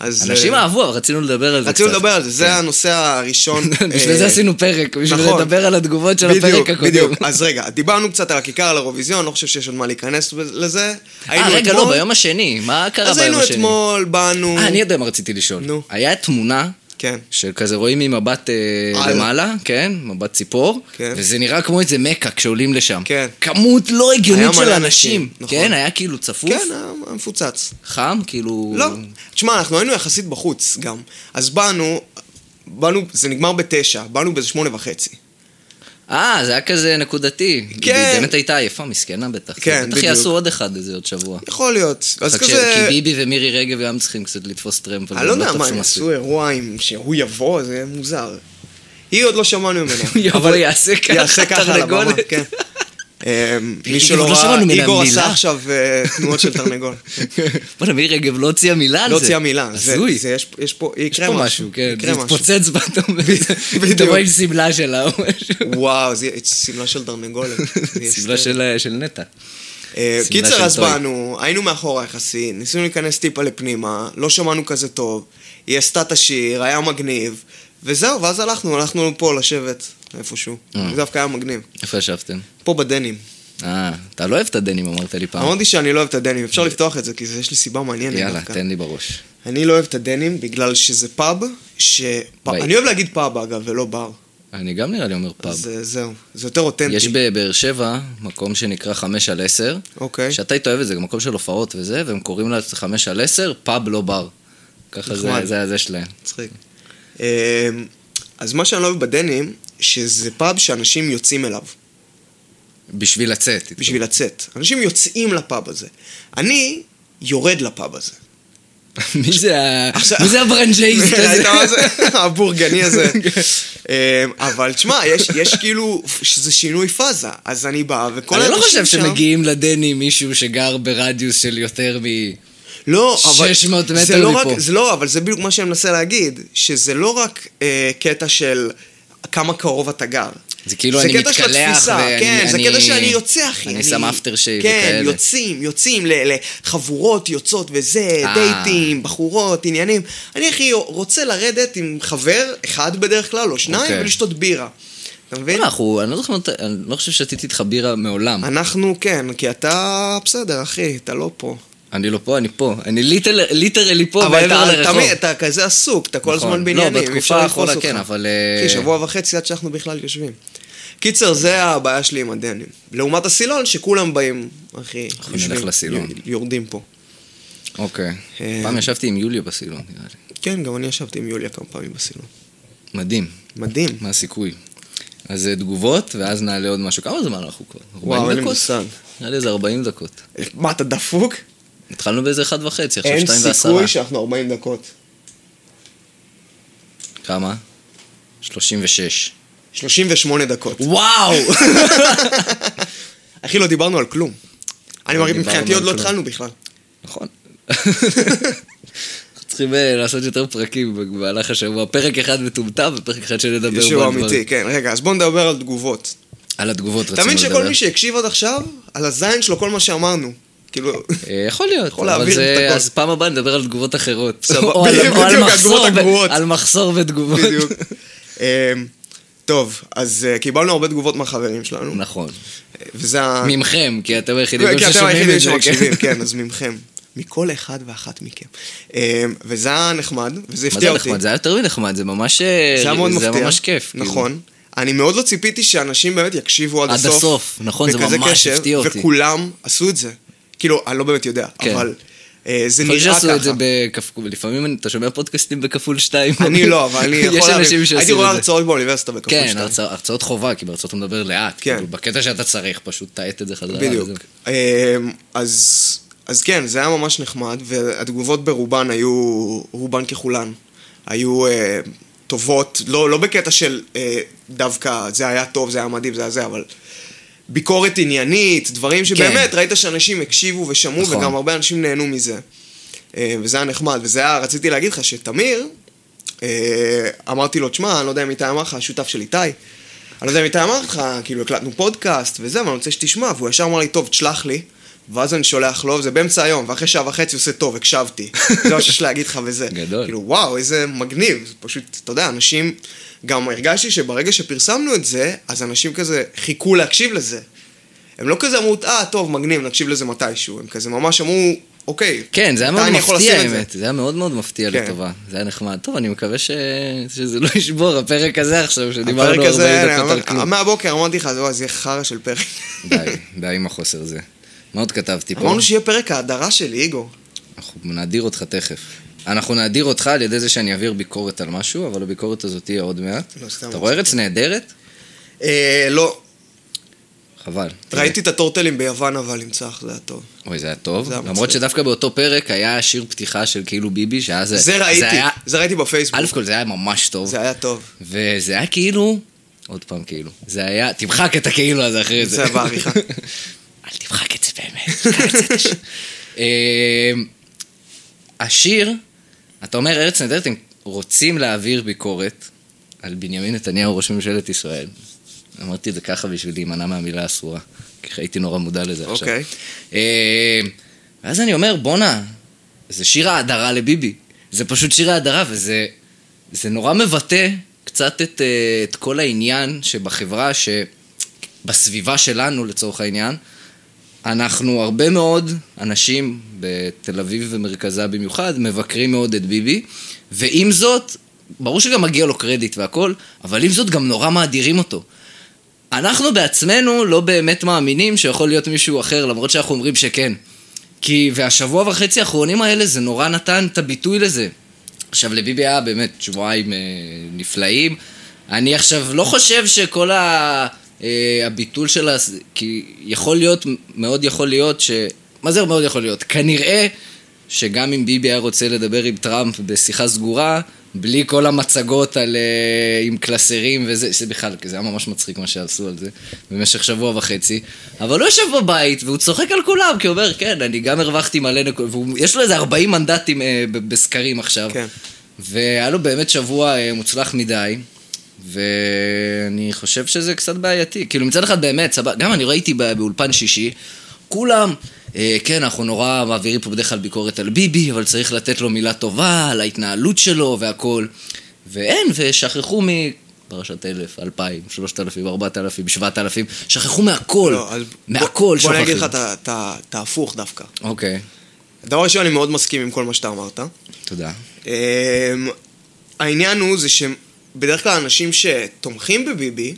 אז... אנשים אה, אהבו, אבל רצינו לדבר על זה קצת. רצינו לדבר על זה, זה כן. הנושא הראשון. (laughs) בשביל אה, זה עשינו פרק, בשביל נכון. לדבר על התגובות של בדיוק, הפרק הקודם. בדיוק. אז רגע, דיברנו קצת על הכיכר, על האירוויזיון, לא חושב שיש עוד מה להיכנס לזה. אה, היינו רגע, לא, ביום השני, מה קרה אז ביום היינו השני? אתמול, באנו... אה, אני יודע מה רציתי לשאול. היה תמונה כן. שכזה רואים ממבט אה, על. למעלה, כן, מבט ציפור, כן. וזה נראה כמו איזה מכה כשעולים לשם. כן. כמות לא הגיונית של. אנשים, נכון. כן, היה כאילו צפוף, כן, היה מפוצץ. חם, כאילו... לא. תשמע, אנחנו היינו יחסית בחוץ גם. אז באנו, באנו, זה נגמר בתשע, באנו באיזה שמונה וחצי. אה, זה היה כזה נקודתי. כן. היא באמת הייתה עייפה, מסכנה בטח. כן, בטח בדיוק. יעשו עוד אחד איזה עוד שבוע. יכול להיות. אז כזה... כי ביבי ומירי רגב גם צריכים קצת לתפוס טרמפ. אני לא יודע תפסו מה, הם. עשו אירוע עם שהוא יבוא, זה מוזר. היא עוד לא שמענו ממנה. (laughs) יבוא, יעשה ככה, יעשה ככה על הבמה, תרנגולת. אה, מי שלא לא ראה, איגור. עשה עכשיו אה, תנועות של תרנגול. (laughs) בוא'נה, מירי רגב לא הוציאה מילה על זה. לא הוציאה מילה. הזוי. יש- פה, יקרה משהו. כן. זה. יתפוצץ פתאום. (laughs) בדיוק. תבוא עם שמלה שלה או משהו. וואו, זה שמלה של תרנגולת. (laughs) זה יהיה שמלה של- נטע. אה, קיצר, אז. באנו, היינו מאחורה יחסית, ניסינו להיכנס טיפה לפנימה, לא שמענו כזה טוב, היא עשתה את השיר, היה מגניב, וזהו, ואז הלכנו, הלכנו פה לשבת איפשהו. אה. זה דווקא היה מגניב. איפה ישבתם? פה בדנים. אה, אתה לא אוהב את הדנים, אמרת לי פעם. אמרתי שאני לא אוהב את הדנים, אפשר לפתוח את זה, כי זה- יש לי סיבה מעניינת יאללה, דווקא. תן לי בראש. אני לא אוהב את הדנים בגלל שזה פאב, ש... ביי. אני אוהב להגיד פאב אגב, ולא בר. אני גם נראה לי אומר פאב. אז אה, זהו, זה יותר אותנטי. יש בבאר שבע מקום שנקרא חמש על עשר. אוקיי. שאתה היית אוהב את זה, גם מקום של הופעות וזה, והם קוראים לה חמש על עשר, פאב לא בר. ככה זה-. זה הזה שלהם. מצחיק. אמ, אז מה שאני לא אוהב בדנים, שזה פאב שאנשים יוצאים אליו, בשביל לצאת. בשביל לצאת. אנשים יוצאים לפאב הזה. אני יורד לפאב הזה. (laughs) מי זה ה- מי זה הברנג'איסט (laughs) הזה? ראית מה זה? (laughs) הבורגני הזה. אמ, אבל תשמע, יש, כאילו, שזה שינוי פאזה. אז אני בא, וכל אני לא האנשים חושב שם... שמגיעים לדני מישהו שגר ברדיוס של יותר מ... לא, אבל... 600 מטר זה לא מפה. רק, זה לא, אבל זה בדיוק מה שאני מנסה להגיד, שזה לא רק אה, קטע של כמה קרוב אתה גר. זה כאילו אני קטע של מתקלח התפיסה, ואני- כן, זה אני- קטע שאני יוצא, אחי. אני שם אפטר שייב כן, וכאלה. יוצאים, יוצאים ל- לחבורות יוצאות וזה, אה. דייטים, בחורות, עניינים. אני, אחי, רוצה לרדת עם חבר, אחד בדרך כלל, או שניים, אוקיי. ולשתות בירה. אתה מבין? אנחנו, אני לא זוכר, אני לא חושב שתיתי איתך בירה מעולם. אנחנו, כן, כי אתה בסדר, אחי, אתה לא פה. אני לא פה, אני פה. אני ליטר- ליטרלי פה אבל אתה. תמיד, אתה כזה עסוק, אתה כל נכון. הזמן לא, בעניינים, בתקופה אפשר לתפוס האחרונה. כן, אבל, אה, אחי, שבוע וחצי עד שאנחנו בכלל יושבים. קיצר, זה הבעיה שלי עם הדנים. לעומת הסילון, שכולם באים, אחי, אנחנו נלך לסילון. יורדים פה. אוקיי. אה, פעם ישבתי עם יוליה בסילון, נראה לי. כן, גם אני ישבתי עם יוליה כמה פעמים בסילון. מדהים. מדהים. מה הסיכוי? אז אה, תגובות, ואז נעלה עוד משהו. כמה זמן אנחנו כבר? 40 וואו, אין לי דקות? מושג. נראה לי איזה 40 דקות. מה, אתה דפוק? התחלנו באיזה אחד וחצי, עכשיו אין שתיים ועשרה. סיכוי שאנחנו 40 דקות. כמה? 36. 38 דקות. וואו! (laughs) אחי, לא דיברנו על כלום. אני לא מרגיש, מבחינתי עוד לא. התחלנו בכלל. נכון. צריכים אה, לעשות יותר פרקים במהלך השבוע. פרק אחד מטומטם ופרק אחד שנדבר בו דברים. אמיתי, כן. רגע, אז בואו נדבר על תגובות. על התגובות רצינו לדבר. מבין שכל מי שהקשיב עד עכשיו, על הזין שלו כל מה שאמרנו. כאילו, אה, יכול להיות, יכול אבל להעביר זה... את הכל. אז פעם הבאה נדבר על תגובות אחרות. או על- מחסור בתגובות. בדיוק. (laughs) אמ, טוב, אז אה, קיבלנו הרבה תגובות מהחברים שלנו, נכון. וזה ה... ממכם, כי אתם היחידים כי אתם ששומעים היחידים את זה. שמקשיבים, (laughs) כן, אז ממכם. מכל אחד ואחת מכם. אמ, וזה היה נחמד, וזה מה זה הפתיע אותי. נחמד? זה היה יותר מנחמד, זה ממש... אה, זה היה מאוד זה מפתיע. ממש כיף. כאילו. נכון. אני מאוד לא ציפיתי שאנשים באמת יקשיבו עד עד הסוף. הסוף, נכון, זה ממש הפתיע אותי. וכולם עשו את זה. כאילו, אני לא באמת יודע, כן. אבל אה, זה יכול נראה להיות שעשו את זה ככה. בכפול, לפעמים אתה שומע פודקאסטים בכפול שתיים. אני לא, אבל אני (laughs) יש יכול אנשים להבין. שעושים הייתי רואה את זה. הרצאות באוניברסיטה בכפול כן, שתיים. הרצא- הרצאות חובה, כי בהרצאות אתה מדבר לאט. כן. כאילו, בקטע שאתה צריך, פשוט תעט את זה חזרה. בדיוק. אמ, אז, אז כן, זה היה ממש נחמד, והתגובות ברובן היו, רובן ככולן, היו אה, טובות, לא, לא בקטע של אה, דווקא זה היה טוב, זה היה מדהים, זה היה זה, אבל ביקורת עניינית, דברים שבאמת ראית שאנשים הקשיבו ושמעו, נכון. וגם הרבה אנשים נהנו מזה. אה, וזה היה נחמד, וזה היה, רציתי להגיד לך שתמיר, אה, אמרתי לו, תשמע, אני לא יודע אם איתי אמר לך, השותף של איתי, אני לא יודע אם איתי אמר לך, כאילו הקלטנו פודקאסט וזה, אבל אני רוצה שתשמע, והוא ישר אמר לי, טוב, תשלח לי. ואז אני שולח לו, זה באמצע היום, ואחרי שעה וחצי הוא עושה טוב, הקשבתי. (laughs) זה מה שיש להגיד לך וזה. גדול. כאילו, וואו, איזה מגניב. זה פשוט, אתה יודע, אנשים... גם הרגשתי שברגע שפרסמנו את זה, אז אנשים כזה חיכו להקשיב לזה. הם לא כזה אמרו, אה, טוב, מגניב, נקשיב לזה מתישהו. הם כזה ממש אמרו, אוקיי. כן, זה היה מאוד מפתיע לשים את זה?" האמת, זה היה מאוד מאוד מפתיע כן. לטובה, זה היה נחמד. טוב, אני מקווה ש... שזה לא ישבור, הפרק הזה עכשיו, שדיברנו הזה, 40 הנה, דקות על כלום. מהבוקר אמרתי לך, זה יהיה חרא של פרק. די, די עם החוסר הזה. מה עוד כתבתי פה? אמרנו שיהיה פרק ההדרה שלי, איגור. אנחנו נאדיר אותך תכף. אנחנו נאדיר אותך על ידי זה שאני אעביר ביקורת על משהו, אבל הביקורת הזאת תהיה עוד מעט. לא, סתם. אתה רואה ארץ נהדרת? אה, לא, חבל. ראיתי את הטורטלים ביוון, אבל עם צח, זה היה טוב. אוי, זה היה טוב. זה היה למרות. שדווקא באותו פרק היה שיר פתיחה של כאילו ביבי, שהיה זה... זה ראיתי, היה... זה ראיתי בפייסבוק. א' כל זה היה ממש טוב. זה היה טוב. וזה היה כאילו... עוד פעם כאילו. זה היה... תמחק את הכאילו הזה אחרי זה. זה בעריכה. (laughs) אל תמחק את זה באמת. (laughs) השיר. אמ, השיר, אתה אומר ארץ נהדרת, הם רוצים להעביר ביקורת על בנימין נתניהו, ראש ממשלת ישראל. אמרתי את זה ככה בשביל להימנע מהמילה האסורה, כי הייתי נורא מודע לזה עכשיו. אוקיי. אמ, ואז אני אומר, בואנה, זה שיר ההדרה לביבי. זה פשוט שיר ההדרה, וזה זה נורא מבטא קצת את, אה, את כל העניין שבחברה, שבסביבה שלנו לצורך העניין, אנחנו הרבה מאוד אנשים בתל אביב ומרכזה במיוחד, מבקרים מאוד את ביבי, ועם זאת, ברור שגם מגיע לו קרדיט והכל, אבל עם זאת גם נורא מאדירים אותו. אנחנו בעצמנו לא באמת מאמינים שיכול להיות מישהו אחר, למרות שאנחנו אומרים שכן. כי, והשבוע וחצי האחרונים האלה, זה נורא נתן את הביטוי לזה. עכשיו, לביבי היה באמת שבועיים אה, נפלאים. אני עכשיו לא חושב שכל ה, הביטול של ה... כי יכול להיות, מאוד יכול להיות ש... מה זה מאוד יכול להיות? כנראה שגם אם ביבי היה רוצה לדבר עם טראמפ בשיחה סגורה, בלי כל המצגות על, אה, עם קלסרים וזה, זה בכלל, זה היה ממש מצחיק מה שעשו על זה במשך שבוע וחצי, אבל הוא יושב בבית והוא צוחק על כולם, כי הוא אומר, כן, אני גם הרווחתי מלא נקודות, ויש לו איזה 40 מנדטים אה, בסקרים עכשיו, כן. והיה לו באמת שבוע אה, מוצלח מדי. ואני חושב שזה קצת בעייתי. כאילו מצד אחד באמת, סבבה, גם אני ראיתי בא- באולפן שישי, כולם, אה, כן, אנחנו נורא מעבירים פה בדרך כלל ביקורת על ביבי, אבל צריך לתת לו מילה טובה על ההתנהלות שלו והכל. ואין, ושכחו מפרשת אלף, אלפיים, שלושת אלפים, ארבעת אלפים, שבעת אלפים, שכחו מהכל. לא, מהכל בוא- שכחו. בוא אני אגיד לך את ה- את ה- את ההפוך דווקא. אוקיי, דבר ראשון, אני מאוד מסכים עם כל מה שאתה אמרת. תודה. אמ, העניין הוא זה שבדרך כלל אנשים שתומכים בביבי,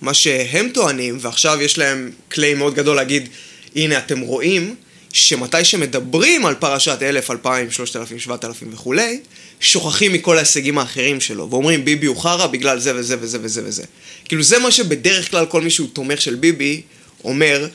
מה שהם טוענים, ועכשיו יש להם קליי מאוד גדול להגיד, הנה אתם רואים, שמתי שמדברים על פרשת אלף, אלפיים, שלושת אלפים, שבעת אלפים וכולי, שוכחים מכל ההישגים האחרים שלו, ואומרים ביבי הוא חרא בגלל זה וזה וזה וזה וזה. כאילו זה מה שבדרך כלל כל מי שהוא תומך של ביבי אומר,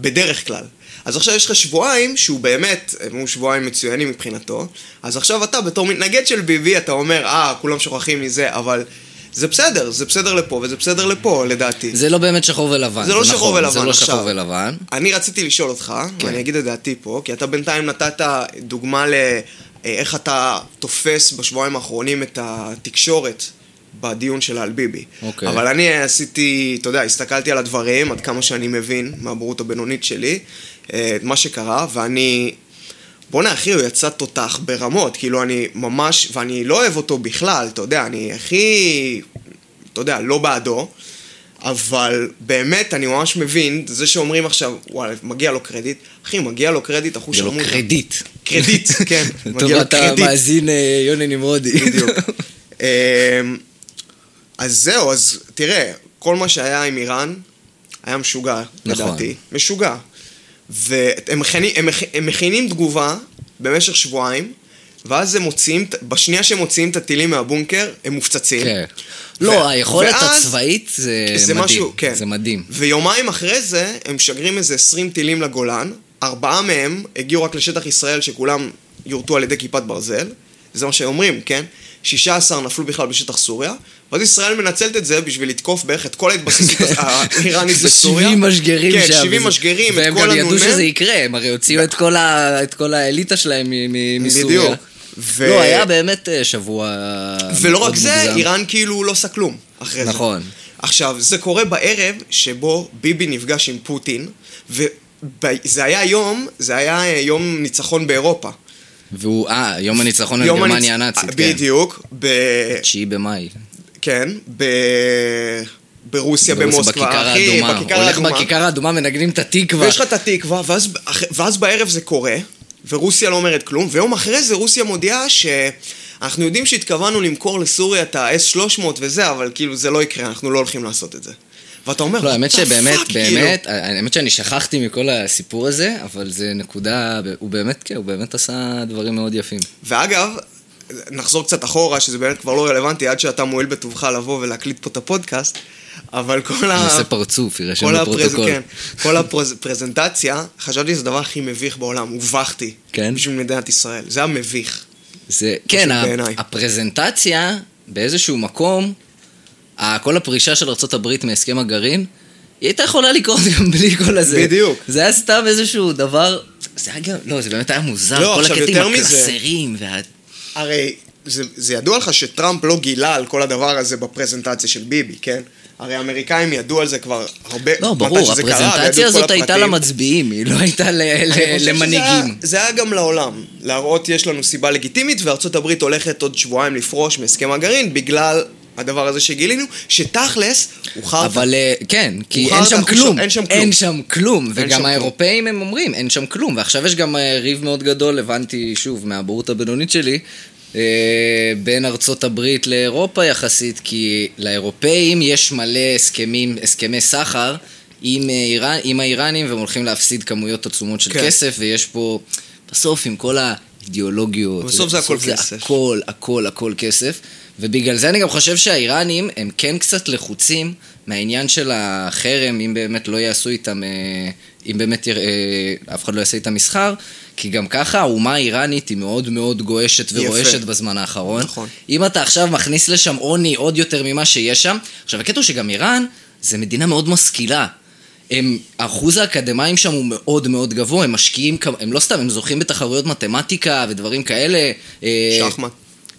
בדרך כלל. אז עכשיו יש לך שבועיים שהוא באמת, הם היו שבועיים מצוינים מבחינתו, אז עכשיו אתה בתור מתנגד של ביבי, אתה אומר, אה, כולם שוכחים מזה, אבל זה בסדר, זה בסדר לפה וזה בסדר לפה, לדעתי. זה לא באמת שחור ולבן. זה לא נכון, שחור ולבן זה לא עכשיו. שחור ולבן. אני רציתי לשאול אותך, כן. ואני אגיד את דעתי פה, כי אתה בינתיים נתת דוגמה לאיך אתה תופס בשבועיים האחרונים את התקשורת בדיון שלה על ביבי. אוקיי. אבל אני עשיתי, אתה יודע, הסתכלתי על הדברים, עד כמה שאני מבין מהבורות הבינונית שלי, אה, את מה שקרה, ואני... בואנה אחי, הוא יצא תותח ברמות, כאילו אני ממש, ואני לא אוהב אותו בכלל, אתה יודע, אני הכי, אתה יודע, לא בעדו, אבל באמת, אני ממש מבין, זה שאומרים עכשיו, וואלה, מגיע לו קרדיט, אחי, מגיע לו קרדיט, אחוש זה לא עמודה. קרדיט. קרדיט, (laughs) כן, (laughs) מגיע לו קרדיט. המאזין אה, יוני נמרודי. בדיוק. (laughs) אמ, אז זהו, אז תראה, כל מה שהיה עם איראן היה משוגע, נכון. לדעתי. משוגע. והם מכינים, הם, הם מכינים תגובה במשך שבועיים, ואז הם מוציאים, בשנייה שהם מוציאים את הטילים מהבונקר, הם מופצצים. כן. ו- לא, היכולת ואז- הצבאית זה זה מדהים. משהו, כן. זה מדהים. ויומיים אחרי זה, הם משגרים איזה 20 טילים לגולן, ארבעה מהם הגיעו רק לשטח ישראל, שכולם יורטו על ידי כיפת ברזל, זה מה שאומרים, כן? 16 נפלו בכלל בשטח סוריה, ואז ישראל מנצלת את זה בשביל לתקוף בערך את כל ההתבססות האיראנית (laughs) בסוריה. 70 משגרים כן, שם. 70 וזה- משגרים, את והם כל גם ידעו הנ"מ. שזה יקרה, הם הרי הוציאו את כל האליטה שלהם מסוריה. בדיוק. ו... לא, היה באמת אה, שבוע ולא מאוד רק זה, מוגזם. איראן כאילו לא עושה כלום אחרי זה. נכון. עכשיו, זה קורה בערב שבו ביבי נפגש עם פוטין, וזה היה יום, זה היה אה, יום ניצחון באירופה. והוא, אה, יום הניצחון על גרמניה הנאצית, כן. בדיוק, ב... 9 במאי. כן, ב... ברוסיה, במוסקבה, בכיכר אחי, האדומה. בכיכר הולך האדומה. בכיכר האדומה, מנגנים את התקווה. ויש לך את התקווה, ואז, ואז בערב זה קורה, ורוסיה לא אומרת כלום, ויום אחרי זה רוסיה מודיעה שאנחנו יודעים שהתכוונו למכור לסוריה את ה-S300 וזה, אבל כאילו זה לא יקרה, אנחנו לא הולכים לעשות את זה. ואתה אומר, לא, האמת "What the שבאמת, fuck", כאילו. באמת, האמת שאני שכחתי מכל הסיפור הזה, אבל זה נקודה, הוא באמת, כן, הוא באמת עשה דברים מאוד יפים. ואגב, נחזור קצת אחורה, שזה באמת כבר לא רלוונטי, עד שאתה מועיל בטובך לבוא ולהקליט פה את הפודקאסט, אבל כל ה... עושה פרצוף, יירשם. בפרוטוקול. כן, כל הפרזנטציה, חשבתי שזה הדבר הכי מביך בעולם, הובכתי. כן? בשביל מדינת ישראל. זה היה מביך. זה, כן. הפרזנטציה, באיזשהו מקום, כל הפרישה של ארה"ב מהסכם הגרעין, היא הייתה יכולה לקרות (laughs) גם בלי כל הזה. בדיוק. זה היה סתם איזשהו דבר, זה היה גם, לא, זה באמת היה מוזר, לא, כל הקטעים הקלסרים, וה... הרי זה, זה ידוע לך שטראמפ לא גילה על כל הדבר הזה בפרזנטציה של ביבי, כן? הרי האמריקאים ידעו על זה כבר הרבה... לא, ברור, הפרזנטציה הזאת הייתה. למצביעים, היא לא הייתה ל- ל- למנהיגים. זה היה גם לעולם. להראות יש לנו סיבה לגיטימית, וארצות הברית הולכת עוד שבועיים לפרוש מהסכם הגרעין, בגלל הדבר הזה שגילינו, שתכלס, הוא חרטא. אבל אה, כן, כי אין שם כלום. אין שם כלום. אין שם כלום. וגם. האירופאים הם אומרים, אין שם כלום. ועכשיו יש גם אה, ריב מאוד גדול, הבנתי שוב מהבורות הבינונית שלי, אה, בין ארצות הברית לאירופה יחסית, כי לאירופאים יש מלא הסכמים, הסכמי סחר עם, איראן, עם האיראנים, והם הולכים להפסיד כמויות עצומות של כן. כסף, ויש פה, בסוף עם כל האידיאולוגיות, בסוף זה הכל זה כסף. הכל, הכל, הכל כסף. ובגלל זה אני גם חושב שהאיראנים הם כן קצת לחוצים מהעניין של החרם, אם באמת לא יעשו איתם, אה, אם באמת אה, אף אחד לא יעשה איתם מסחר, כי גם ככה האומה האיראנית היא מאוד מאוד גועשת ורועשת יפה. בזמן האחרון. נכון. אם אתה עכשיו מכניס לשם עוני עוד יותר ממה שיש שם, עכשיו הקטע הוא שגם איראן זה מדינה מאוד משכילה. הם, אחוז האקדמאים שם הוא מאוד מאוד גבוה, הם משקיעים, הם לא סתם, הם זוכים בתחרויות מתמטיקה ודברים כאלה. אה, שחמט.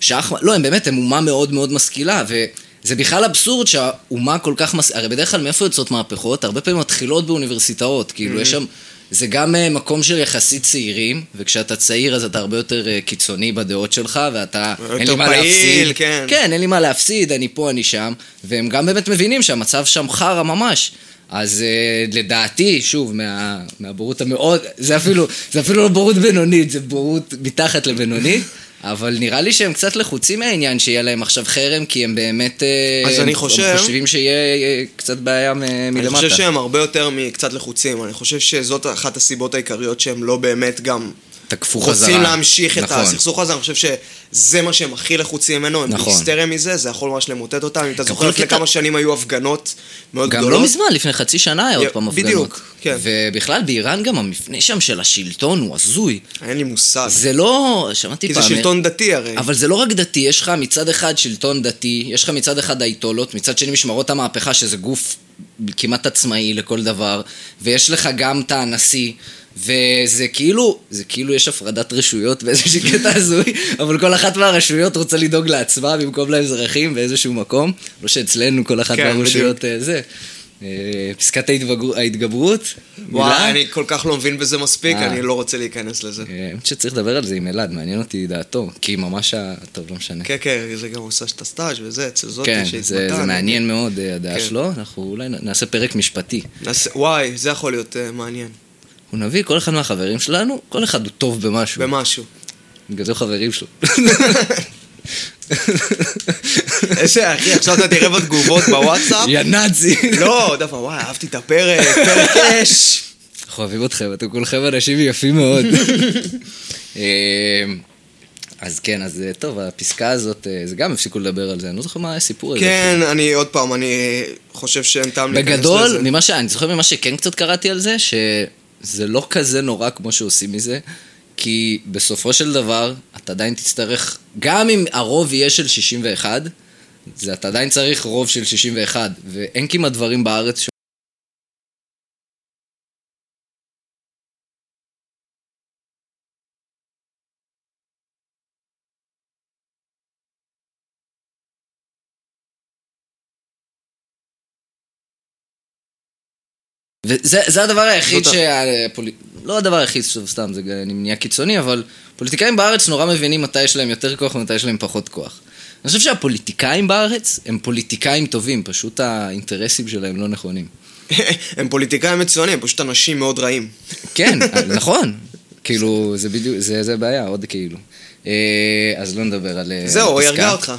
שחמט, לא, הם באמת, הם אומה מאוד מאוד משכילה, וזה בכלל אבסורד שהאומה כל כך מס... הרי בדרך כלל מאיפה יוצאות מהפכות? הרבה פעמים מתחילות באוניברסיטאות, כאילו יש שם... זה גם אה, מקום של יחסית צעירים, וכשאתה צעיר אז אתה הרבה יותר אה, קיצוני בדעות שלך, ואתה... אין לי מה פעיל, להפסיד. כן. כן, אין לי מה להפסיד, אני פה, אני שם, והם גם באמת מבינים שהמצב שם חרא ממש. אז uh, לדעתי, שוב, מה, מהבורות המאוד, זה אפילו, זה אפילו לא בורות בינונית, זה בורות מתחת לבינונית, אבל נראה לי שהם קצת לחוצים מהעניין שיהיה להם עכשיו חרם, כי הם באמת... אה, אז אני הם חושב- חושבים שיהיה אה, קצת בעיה מ- מלמטה. אני חושב שהם הרבה יותר מקצת לחוצים. אני חושב שזאת אחת הסיבות העיקריות שהם לא באמת גם תקפו חזרה. רוצים להמשיך את נכון. הסכסוך הזה. אני חושב שזה מה שהם הכי לחוצים ממנו. הם נכון. בהיסטריה מזה, זה יכול ממש למוטט אותם. אם אתה גם זוכר לפני כמה שנים היו הפגנות מאוד גם גדולות. לא מזמן, לפני חצי שנה היה עוד י- פעם הפגנות. בדיוק, כן. ובכלל, באיראן גם המפנה שם של השלטון הוא הזוי. אין לי מושג. זה לא... שמעתי כי פעם... זה שלטון דתי הרי. אבל זה לא רק דתי, יש לך מצד אחד שלטון דתי, יש לך מצד אחד האייתולות, מצד שני משמרות המהפכה, שזה גוף כמעט עצמאי לכל דבר, ויש לך גם את הנשיא, וזה כאילו, זה כאילו יש הפרדת רשויות באיזשהו קטע הזוי, אבל כל אחת מהרשויות רוצה לדאוג לעצמה במקום לאזרחים באיזשהו מקום, לא שאצלנו כל אחת כן, מהרשויות אה, זה. אה, פסקת ההתבגר- ההתגברות, וואי? אני כל כך לא מבין בזה מספיק, אה. אני לא רוצה להיכנס לזה. האמת שצריך לדבר על זה עם אלעד, מעניין אותי דעתו, כי ממש ה... טוב, לא משנה. כן, כן, זה גם עושה את הסטאז' וזה, אצל זאתי כן, שהתמתן. זה, זה מעניין מאוד הדעה כן. שלו, אנחנו אולי נעשה פרק משפטי. וואי, זה יכול להיות מעניין. אנחנו נביא כל אחד מהחברים שלנו, כל אחד הוא טוב במשהו. במשהו. בגלל זה הוא חברים שלו. איזה, אחי, עכשיו אתה תראה בתגובות בוואטסאפ. יא נאצי. לא, דווקא, וואי, אהבתי את הפרק, פרק אש. אנחנו אוהבים אתכם, אתם כולכם אנשים יפים מאוד. אה, אז כן, אז אה, טוב, הפסקה הזאת, אה, זה גם הפסיקו לדבר על זה, אני לא זוכר מה הסיפור הזה. כן, אני, עוד פעם, אני חושב שאין טעם להיכנס לזה. בגדול, ממה ש... אני זוכר ממה שכן קצת קראתי על זה, שזה לא כזה נורא כמו שעושים מזה, כי בסופו של דבר, אתה עדיין תצטרך, גם אם הרוב יהיה של 61, זה אתה עדיין צריך רוב של 61, ואין כמעט דברים בארץ וזה זה הדבר היחיד זאת ה- שהפוליט... לא הדבר היחיד, שוב, סתם, זה נהיה קיצוני, אבל פוליטיקאים בארץ נורא מבינים מתי יש להם יותר כוח ומתי יש להם פחות כוח. אני חושב שהפוליטיקאים בארץ הם פוליטיקאים טובים, פשוט האינטרסים שלהם לא נכונים. (laughs) הם פוליטיקאים מצוינים, הם פשוט אנשים מאוד רעים. כן, (laughs) נכון. כאילו, זה בדיוק, זה, זה בעיה, עוד כאילו. אה, אז לא נדבר על... אה, זהו, הוא. ירגע אותך.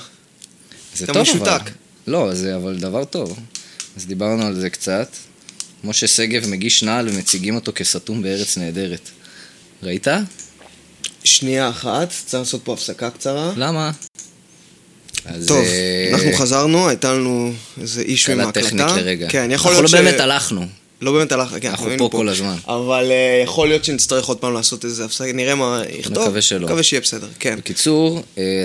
זה טוב, משותק. אבל. לא, זה אבל דבר טוב. אז דיברנו על זה קצת. משה שגב מגיש נעל ומציגים אותו כסתום בארץ נהדרת. ראית? שנייה אחת, צריך לעשות פה הפסקה קצרה. למה? אז, טוב, אה, אנחנו חזרנו, הייתה לנו איזה אישו עם קלה ההקלטה. טכנית לרגע. כן, יכול אנחנו להיות לא ש... באמת הלכנו. לא באמת הלך, כן, אנחנו פה כל הזמן. אבל אה, יכול להיות שנצטרך עוד פעם לעשות איזה הפסקה, נראה מה יכתוב. מקווה שלא. מקווה שיהיה בסדר, כן. בקיצור, אה,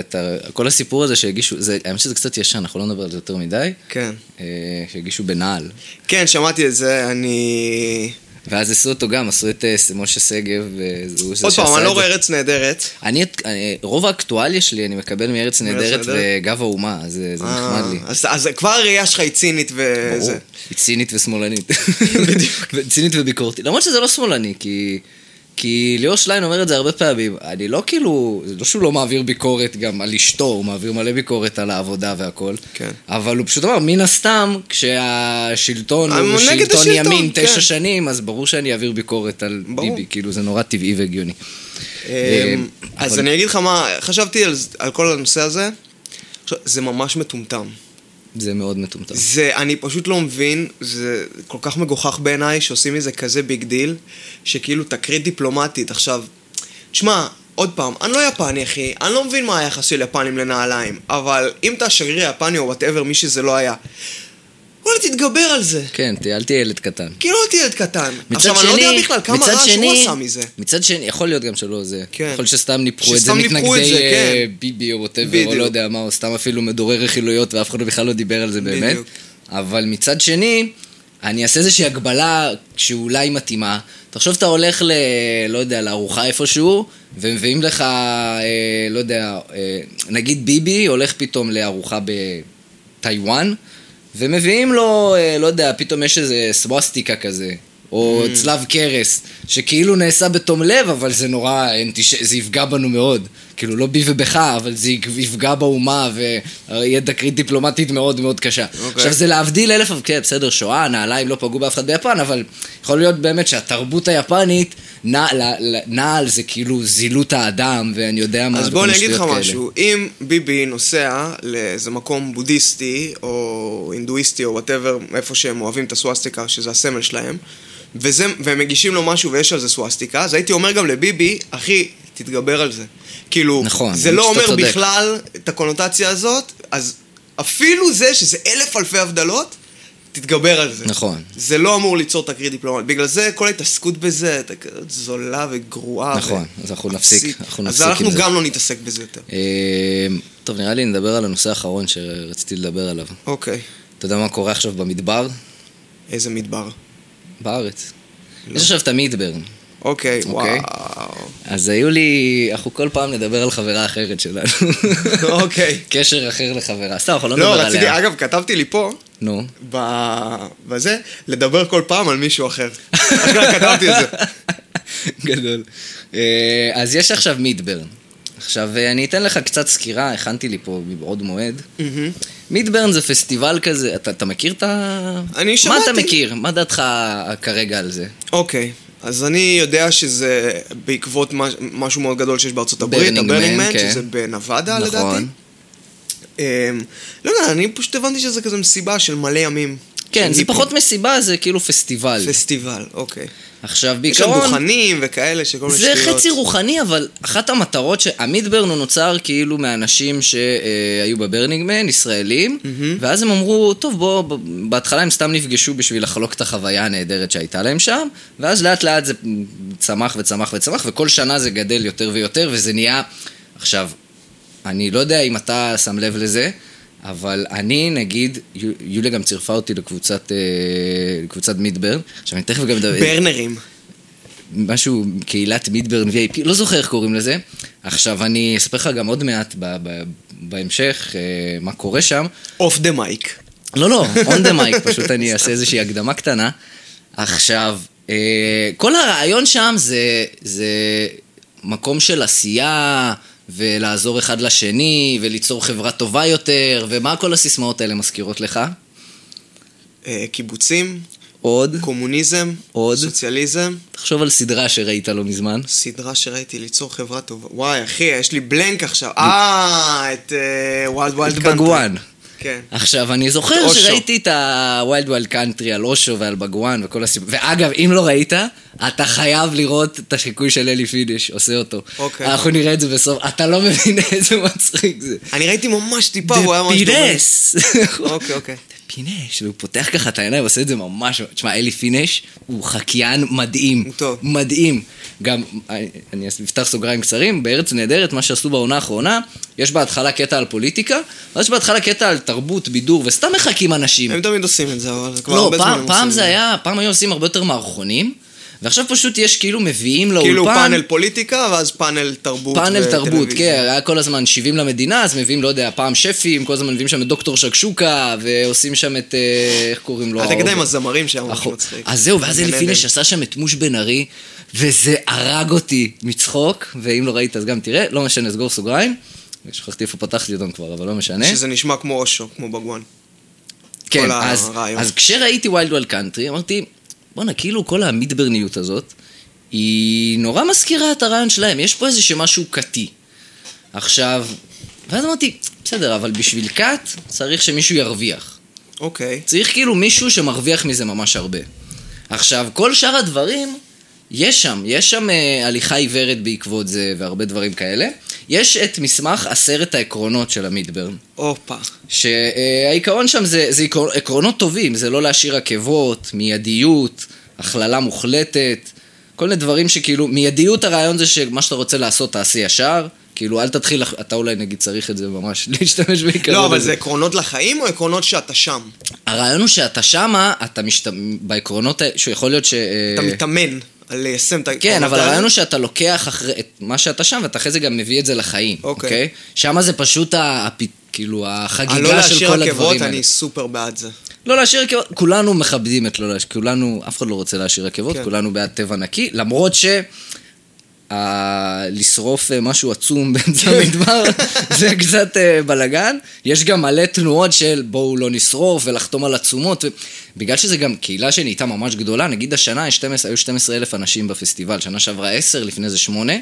כל הסיפור הזה שהגישו, זה, האמת שזה קצת ישן, אנחנו לא נדבר על זה יותר מדי, כן. אה, שהגישו בנעל. כן, שמעתי את זה, אני... ואז עשו אותו גם, עשו את אה, משה שגב, והוא זה עוד פעם, שעשה אני לא את רואה זה. ארץ נהדרת. אני, רוב האקטואליה שלי אני מקבל מארץ נהדרת? וגב האומה, אז זה זה נחמד לי. אה, אז- כבר הראייה שלך היא צינית וזה. ברור. היא צינית ושמאלנית. (laughs) (laughs) צינית וביקורתית. למרות שזה לא שמאלני, כי... כי ליאור שליין אומר את זה הרבה פעמים, אני לא כאילו, זה לא שהוא לא מעביר ביקורת גם על אשתו, הוא מעביר מלא ביקורת על העבודה והכל. כן. אבל הוא פשוט אמר, מן הסתם, כשהשלטון הוא שלטון השלטון, ימין כן. תשע שנים, אז ברור שאני אעביר ביקורת על ברור. ביבי, כאילו זה נורא טבעי והגיוני. אמ, אבל- אז אני אגיד לך מה, חשבתי על- על כל הנושא הזה, זה ממש מטומטם. זה מאוד מטומטם. זה, אני פשוט לא מבין, זה כל כך מגוחך בעיניי שעושים מזה כזה big deal, שכאילו תקרית דיפלומטית. עכשיו, תשמע, עוד פעם, אני לא יפני אחי, אני לא מבין מה היחס של יפנים לנעליים, אבל אם אתה שגריר יפני או whatever, מי שזה לא היה, וואלה תתגבר על זה. כן, אל תהיה ילד קטן. כאילו לא תהיה ילד קטן. עכשיו, שני, אני לא יודע בכלל כמה רעש שני, הוא עשה מזה. מצד שני, יכול להיות גם שלא זה. כן. יכול להיות שסתם ניפחו את זה מתנגדי אה, כן. ביבי או ווטאבר, או. לא יודע מה, או סתם אפילו מדורי רכילויות ואף אחד בכלל לא דיבר על זה באמת. בדיוק. אבל מצד שני, אני אעשה איזושהי הגבלה שאולי מתאימה. תחשוב אתה הולך ל... לא יודע, לארוחה איפשהו, ומביאים לך, אה, לא יודע, אה, נגיד ביבי הולך פתאום לארוחה בטיוואן, ומביאים לו, אה, לא יודע, פתאום יש איזה סווסטיקה כזה, או אמ. צלב קרס, שכאילו נעשה בתום לב, אבל זה נורא. זה יפגע בנו מאוד. כאילו, לא בי ובך, אבל זה יפגע באומה, ויהיה תקרית דיפלומטית מאוד מאוד קשה. אוקיי. עכשיו, זה להבדיל אלף, כן, בסדר, שואה, נעליים לא פגעו באף אחד ביפן, אבל יכול להיות באמת שהתרבות היפנית, נע- ל- ל- נעל זה כאילו זילות האדם, ואני יודע מה, אז בוא אני אגיד לך. משהו, אם ביבי נוסע לאיזה מקום בודהיסטי, או הינדואיסטי, או whatever, איפה שהם אוהבים את הסווסטיקה, שזה הסמל שלהם, וזה, והם מגישים לו משהו ויש על זה סווסטיקה, אז הייתי אומר גם לביבי, אחי, תתגבר על זה. כאילו, נכון, זה לא אומר צודק. בכלל את הקונוטציה הזאת, אז אפילו זה שזה אלף אלפי הבדלות, תתגבר על זה. נכון. זה לא אמור ליצור תקרית דיפלומטית. בגלל זה כל ההתעסקות בזה, זולה וגרועה. נכון, אז אנחנו נפסיק. אנחנו אז נפסיק עם אנחנו זה. גם לא נתעסק בזה יותר. אה, טוב, נראה לי נדבר על הנושא האחרון שרציתי לדבר עליו. אוקיי. אתה יודע מה קורה עכשיו במדבר? איזה מדבר. בארץ. לא. יש עכשיו את המידברן. אוקיי, אוקיי. וואו. אז היו לי, אנחנו כל פעם נדבר על חברה אחרת שלנו. אוקיי. (laughs) קשר אחר לחברה. סתם, אנחנו לא נדבר לא, עליה. רציתי, אגב, כתבתי לי פה, נו. בזה, לדבר כל פעם על מישהו אחר. אשכרה כתבתי את זה. (laughs) גדול. אה, אז יש עכשיו מידברן. עכשיו, אה, אני אתן לך קצת סקירה, הכנתי לי פה מבעוד מועד. מידברן זה פסטיבל כזה, אתה, אתה מכיר את ה... אני מה שמעתי. אתה מכיר? מה דעתך כרגע על זה? אוקיי. אז אני יודע שזה בעקבות מש- משהו מאוד גדול שיש בארצות הברית, Burning Man, ה-Burning Man, כן. שזה בנבדה לדעתי. נכון. אמ, לא יודע, אני פשוט הבנתי שזה כזה מסיבה של מלא ימים. כן, זה. פחות מסיבה, זה כאילו פסטיבל. פסטיבל, אוקיי. עכשיו, יש שם בעיקרון... דוכנים וכאלה שכל מיני זה שטויות. חצי רוחני, אבל אחת המטרות, ש... המידברן הוא נוצר כאילו מאנשים שהיו ב-Burning Man, ישראלים, ואז הם אמרו, טוב בוא, בהתחלה הם סתם נפגשו בשביל לחלוק את החוויה הנהדרת שהייתה להם שם, ואז לאט לאט זה צמח וצמח וצמח, וכל שנה זה גדל יותר ויותר, וזה נהיה... עכשיו, אני לא יודע אם אתה שם לב לזה, אבל אני, נגיד, יו- יוליה גם צירפה אותי לקבוצת, אה, לקבוצת מידברן, עכשיו אני תכף גם אדבר... ברנרים. משהו, קהילת מידברן VIP, לא זוכר איך קוראים לזה. עכשיו, אני אספר לך גם עוד מעט ב- ב- בהמשך אה, מה קורה שם. אוף דה מייק. לא, לא, (laughs) on the mic, פשוט אני אעשה איזושהי הקדמה קטנה. עכשיו, אה, כל הרעיון שם זה, זה מקום של עשייה, ולעזור אחד לשני, וליצור חברה טובה יותר, ומה כל הסיסמאות האלה מזכירות לך? אה, קיבוצים, עוד? קומוניזם, עוד? סוציאליזם, תחשוב על סדרה שראית לא מזמן. סדרה שראיתי ליצור חברה טובה. וואי, אחי, יש לי בלנק עכשיו. אה, את Wild Wild את בגואן. כן. עכשיו, אני זוכר. שראיתי את ה-Wild Wild Country על אושו ועל בגואן וכל הסיפור. ואגב, אם לא ראית, אתה חייב לראות את החיקוי של אלי פיניש, עושה אותו. אוקיי. אנחנו נראה את זה בסוף. אתה לא מבין (laughs) איזה מצחיק זה. אני ראיתי ממש טיפה, הוא היה ממש דומה. פיניש! (laughs) אוקיי, אוקיי. פינש, והוא פותח ככה את העיניים, עושה את זה ממש... תשמע, אלי פיניש הוא חקיין מדהים. טוב. מדהים. גם, אני- אפתח סוגריים קצרים, בארץ נהדרת, מה שעשו בעונה האחרונה, יש בהתחלה קטע על פוליטיקה, ואז יש בהתחלה קטע על תרבות, בידור, וסתם מחקים אנשים. הם תמיד עושים את זה, אבל זה כבר לא, הרבה זמן פעם, הם פעם זה היה, פעם היו עושים הרבה יותר מערכונים, ועכשיו פשוט יש כאילו מביאים לאולפן... כאילו פאנל פוליטיקה, ואז פאנל תרבות פאנל תרבות. כן, היה כל הזמן 70 למדינה, אז מביאים, לא יודע, פעם שפים, כל הזמן מביאים שם את דוקטור שקשוקה, ועושים שם את, אה, איך קוראים לו? אתה קטע עם? הזמרים שהיה ממש מצחיק. אז זהו, ואז אלי. פינש עשה שם את מוש בן ארי, וזה הרג אותי מצחוק, ואם לא ראית אז גם תראה, לא משנה, סגור סוגריים. שכחתי איפה פתחתי אותם כבר, אבל לא משנה. שזה נשמע כמו אושו, כמו בגואן. כן, אז, הרעיון. אז כשראיתי ויילד וולד קאנטרי, אמרתי, בואנה, כאילו כל המידברניות הזאת, היא נורא מזכירה את הרעיון שלהם, יש פה איזה משהו כתי. עכשיו, ואז אמרתי, בסדר, אבל בשביל כת צריך שמישהו ירוויח. אוקיי. צריך כאילו מישהו שמרוויח מזה ממש הרבה. עכשיו, כל שאר הדברים, יש שם, יש שם אה, הליכה עיוורת בעקבות זה והרבה דברים כאלה. יש את מסמך עשרת העקרונות של המידברן. הופה. שהעיקרון שם זה, זה עקרון, עקרונות טובים, זה לא להשאיר עקבות, מיידיות, הכללה מוחלטת, כל מיני דברים שכאילו, מיידיות הרעיון זה שמה שאתה רוצה לעשות תעשה ישר, כאילו אל תתחיל, אתה אולי נגיד צריך את זה ממש, (laughs) להשתמש בעיקרון לא, אבל. זה עקרונות לחיים או עקרונות שאתה שם? הרעיון הוא שאתה שמה, אתה משת... בעקרונות, שיכול להיות ש... אתה מתאמן ליישם את העקרונות כן, אבל? הרעיון הוא שאתה לוקח אחרי, את מה שאתה שם, ואתה אחרי זה גם מביא את זה לחיים, אוקיי. אוקיי? שם זה פשוט, ה... כאילו, לא החגיגה של להשאיר כל עקבות, הדברים האלה. אני סופר בעד זה. לא להשאיר עקבות, כולנו מכבדים את לא להשאיר, כולנו, אף אחד לא רוצה להשאיר עקבות, כן. כולנו בעד טבע נקי, למרות ש... ה- לשרוף אה, משהו עצום (laughs) באמצע המדבר, (laughs) זה קצת אה, בלאגן. יש גם מלא תנועות של בואו לא נשרוף ולחתום על עצומות. בגלל שזה גם קהילה שנהייתה ממש גדולה, נגיד השנה יש 12, היו 12 אלף אנשים בפסטיבל, שנה שעברה 10, לפני זה 8,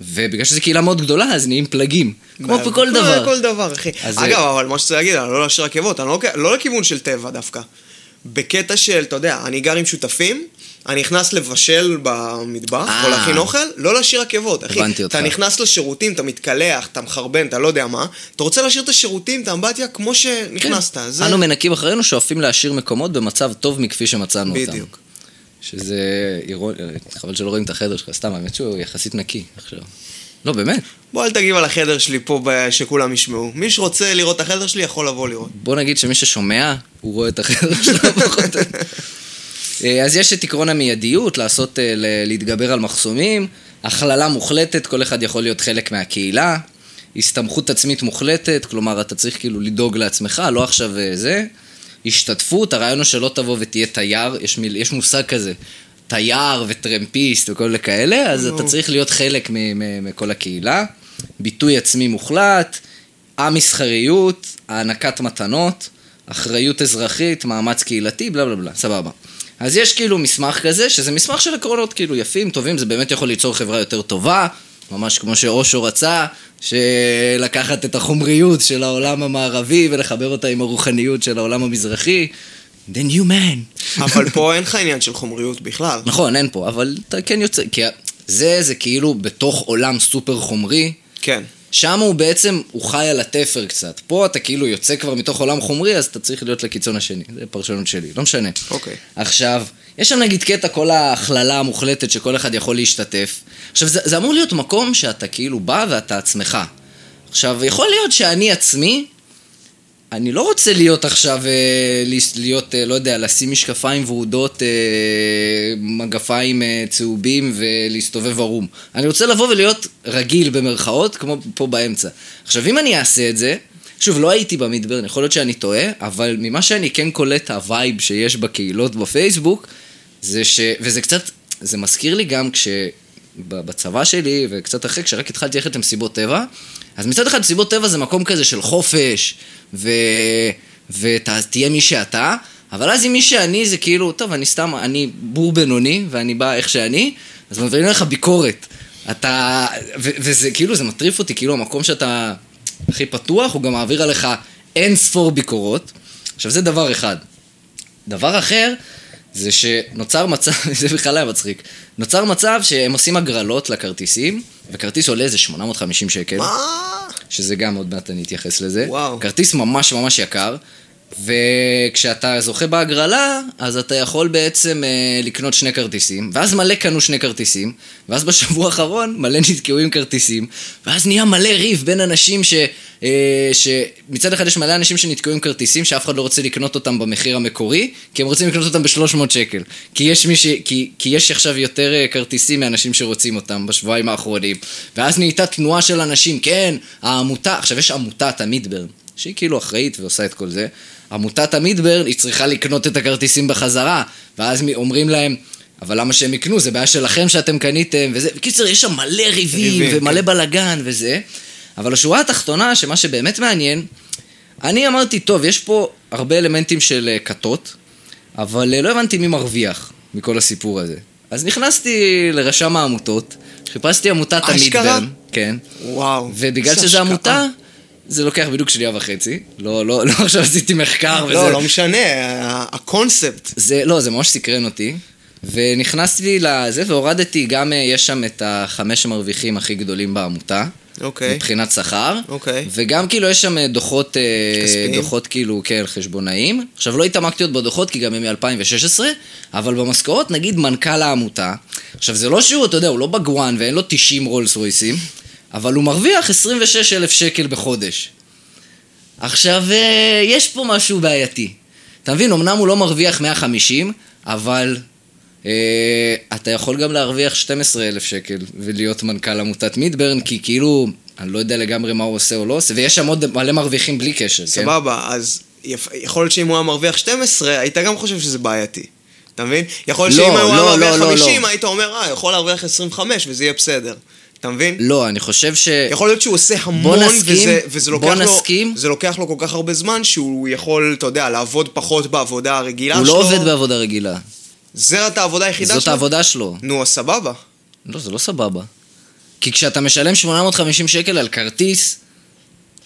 ובגלל שזו קהילה מאוד גדולה, אז נהיים פלגים. כמו בכל כל- דבר. כל דבר, אחי. אז אגב, אבל מה שצריך להגיד, אני לא להשאיר עקבות, אני לא- לא לכיוון של טבע דווקא. בקטע של, אתה יודע, אני גר עם שותפים, אני נכנס לבשל במטבח, אה. או להכין אוכל, לא להשאיר עקבות, אחי. הבנתי אותך. אתה נכנס לשירותים, אתה מתקלח, אתה מחרבן, אתה לא יודע מה, אתה רוצה להשאיר את השירותים, את האמבטיה, כמו שנכנסת. כן. זה- אנו מנקים אחרינו, שואפים להשאיר מקומות במצב טוב מכפי שמצאנו אותם. בדיוק. שזה אירוני, חבל שלא רואים את החדר שלך, סתם, האמת שהוא יחסית נקי עכשיו. לא, באמת. בוא אל תגיב על החדר שלי פה, שכולם ישמעו. מי שרוצה לראות את החדר שלי, יכול לבוא לראות. בוא נגיד שמי ששומע, הוא רואה את החדר שלך (laughs) פחות. אה, אז יש את עקרון המיידיות, לעשות, אה, להתגבר על מחסומים, הכללה מוחלטת, כל אחד יכול להיות חלק מהקהילה, הסתמכות עצמית מוחלטת, כלומר, אתה צריך כאילו לדאוג לעצמך, לא עכשיו אה, זה. השתתפות, הרעיון הוא שלא תבוא ותהיה תייר, יש, מיל, יש מושג כזה, תייר וטרמפיסט וכל מיני כאלה, אז אתה צריך להיות חלק מכל הקהילה. ביטוי עצמי מוחלט, המסחריות, הענקת מתנות, אחריות אזרחית, מאמץ קהילתי, בלה בלה בלה, סבבה. אז יש כאילו מסמך כזה, שזה מסמך של עקרונות כאילו יפים, טובים, זה באמת יכול ליצור חברה יותר טובה, ממש כמו שאושו רצה, שלקחת את החומריות של העולם המערבי ולחבר אותה עם הרוחניות של העולם המזרחי. The new man. אבל (laughs) פה אין לך עניין של חומריות בכלל. נכון, אין פה, אבל אתה כן יוצא, כי זה, זה כאילו בתוך עולם סופר חומרי, כן. שם הוא בעצם, הוא חי על התפר קצת. פה אתה כאילו יוצא כבר מתוך עולם חומרי, אז אתה צריך להיות לקיצון השני. זה פרשנות שלי, לא משנה. אוקיי. עכשיו, יש שם נגיד קטע כל ההכללה המוחלטת שכל אחד יכול להשתתף. עכשיו, זה, זה אמור להיות מקום שאתה כאילו בא ואתה עצמך. עכשיו, יכול להיות שאני עצמי, אני לא רוצה להיות עכשיו, אה, להיות, אה, לא יודע, לשים משקפיים ורודות, אה, מגפיים צהובים ולהסתובב ערום. אני רוצה לבוא ולהיות רגיל במרכאות, כמו פה באמצע. עכשיו, אם אני אעשה את זה, שוב, לא הייתי במידברן, יכול להיות שאני טועה, אבל ממה שאני כן קולט ה-vibe שיש בקהילות בפייסבוק, זה ש... וזה קצת, זה מזכיר לי גם כש... בצבא שלי, וקצת אחרי, כשרק התחלתי ללכת למסיבות טבע, אז מצד אחד מסיבות טבע זה מקום כזה של חופש, ו... ותהיה מי שאתה, אבל אז עם מי שאני זה כאילו, טוב, אני סתם, אני בור בינוני, ואני בא איך שאני, אז מעבירים לך ביקורת. אתה, ו- וזה כאילו, זה מטריף אותי, כאילו המקום שאתה הכי פתוח, הוא גם מעביר עליך אין ספור ביקורות. עכשיו זה דבר אחד. דבר אחר, זה שנוצר מצב, (laughs) זה בכלל היה מצחיק, נוצר מצב שהם עושים הגרלות לכרטיסים, וכרטיס עולה איזה 850 שקל, מה? שזה גם עוד מעט אני אתייחס לזה. וואו. כרטיס ממש ממש יקר, וכשאתה זוכה בהגרלה, אז אתה יכול בעצם אה, לקנות שני כרטיסים, ואז מלא קנו שני כרטיסים, ואז בשבוע (laughs) האחרון מלא נתקעו עם כרטיסים, ואז נהיה מלא ריב בין אנשים ש... אה, שמצד אחד יש מלא אנשים שנתקעו עם כרטיסים שאף אחד לא רוצה לקנות אותם במחיר המקורי, כי הם רוצים לקנות אותם ב-300 שקל. כי יש, ש... כי, כי יש עכשיו יותר אה, כרטיסים מאנשים שרוצים אותם בשבועיים האחרונים. ואז נהייתה תנועה של אנשים, כן, העמותה, עכשיו יש עמותת המידברן, שהיא כאילו אחראית ועושה את כל זה. עמותת המידברן, היא צריכה לקנות את הכרטיסים בחזרה, ואז אומרים להם... אבל למה שהם יקנו? זה בעיה שלכם שאתם קניתם, וזה... בקיצר, יש שם מלא ריבים, ריבים, ומלא כן. בלאגן וזה. אבל השורה התחתונה, שמה שבאמת מעניין, אני אמרתי, טוב, יש פה הרבה אלמנטים של אה, כתות, אבל אה, לא הבנתי מי מרוויח מכל הסיפור הזה. אז נכנסתי לרשם העמותות, חיפשתי עמותת אשכרה? המידברן, כן, וואו. ובגלל שזו. עמותה, זה לוקח בדיוק שנייה וחצי. לא, לא, לא עכשיו עשיתי מחקר וזה. לא, לא משנה, הקונספט. זה, לא, זה ממש סקרן אותי. ונכנסתי לזה והורדתי, גם אה, יש שם את החמש המרוויחים הכי גדולים בעמותה. אוקיי. מבחינת שכר. אוקיי. וגם כאילו יש שם אה, דוחות, אה, כספיים? דוחות כאילו, כן, חשבונאים. עכשיו לא התעמקתי עוד בדוחות כי גם הם מ-2016, אבל במשכורות נגיד מנכ"ל העמותה. עכשיו זה לא שהוא, אתה יודע, הוא לא בגואן ואין לו 90 רולס רויסים, אבל הוא מרוויח 26 אלף שקל בחודש. עכשיו, אה, יש פה משהו בעייתי. אתה מבין, אמנם הוא לא מרוויח 150, אבל אה, אתה יכול גם להרוויח 12 אלף שקל ולהיות מנכ"ל עמותת מידברן, כי כאילו, אני לא יודע לגמרי מה הוא עושה או לא עושה, ויש שם עוד מלא מרוויחים בלי קשר, כן? סבבה, אז יפ- יכול להיות שאם הוא היה מרוויח 12, היית גם חושב שזה בעייתי. אתה מבין? יכול להיות לא, שאם הוא היה לא, מרוויח לא, לא, 50, לא. היית אומר, אה, יכול להרוויח 25 וזה יהיה בסדר. אתה מבין? לא, אני חושב ש... יכול להיות שהוא עושה המון, נסכים, וזה, וזה לוקח לו, נסכים. זה לוקח לו כל כך הרבה זמן, שהוא יכול, אתה יודע, לעבוד פחות בעבודה הרגילה הוא שלו. לא עובד בעבודה רגילה. זה את העבודה היחידה שלו? זאת העבודה שלו. נו, אז סבבה. לא, זה לא סבבה. כי כשאתה משלם 850 שקל על כרטיס,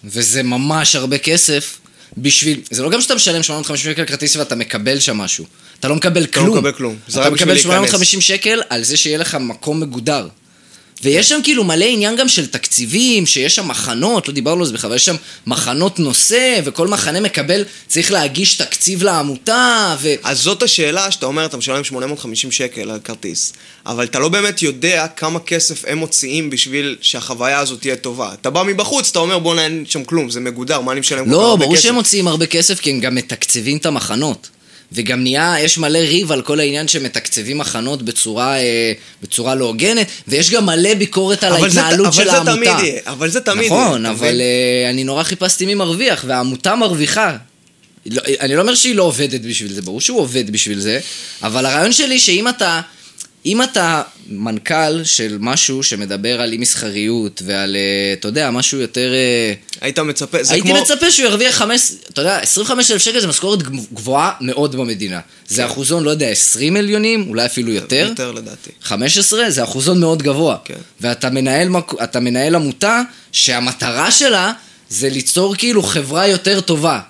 וזה ממש הרבה כסף, בשביל... זה לא גם שאתה משלם 850 שקל על כרטיס ואתה מקבל שם משהו. אתה לא מקבל לא כלום. מקבל כלום. אתה מקבל להיכנס. 850 שקל על זה שיהיה לך מקום מגודר. ויש שם כאילו מלא עניין גם של תקציבים, שיש שם מחנות, לא דיברנו על זה בכלל, יש שם מחנות נושא, וכל מחנה מקבל, צריך להגיש תקציב לעמותה, ו... אז זאת השאלה שאתה אומר, אתה משלם 850 שקל על כרטיס, אבל אתה לא באמת יודע כמה כסף הם מוציאים בשביל שהחוויה הזאת תהיה טובה. אתה בא מבחוץ, אתה אומר, בואנה, אין שם כלום, זה מגודר, מה אני משלם כל כך לא, הרבה ברור כסף? שהם מוציאים הרבה כסף כי הם גם מתקצבים את המחנות. וגם נהיה, יש מלא ריב על כל העניין שמתקצבים מחנות בצורה, אה, בצורה לא הוגנת, ויש גם מלא ביקורת על אבל זה- ההתנהלות אבל של זה העמותה. תמיד יהיה, אבל זה תמיד יהיה, נכון, אבל מבין? אה, אני נורא חיפשתי מי מרוויח, והעמותה מרוויחה. לא, אני לא אומר שהיא לא עובדת בשביל זה, ברור שהוא עובד בשביל זה, אבל הרעיון שלי שאם אתה, אם אתה מנכ"ל של משהו שמדבר על אי מסחריות ועל, אה, אתה יודע, משהו יותר... אה, היית מצפה, זה הייתי כמו... מצפה שהוא ירוויח 5, אתה יודע, 25 אלף שקל זה משכורת גבוהה מאוד במדינה. זה אחוזון, לא יודע, 20 מיליונים, אולי אפילו יותר. יותר לדעתי. 15 זה אחוזון מאוד גבוה. כן. ואתה מנהל, מנהל עמותה שהמטרה שלה זה ליצור כאילו חברה יותר טובה.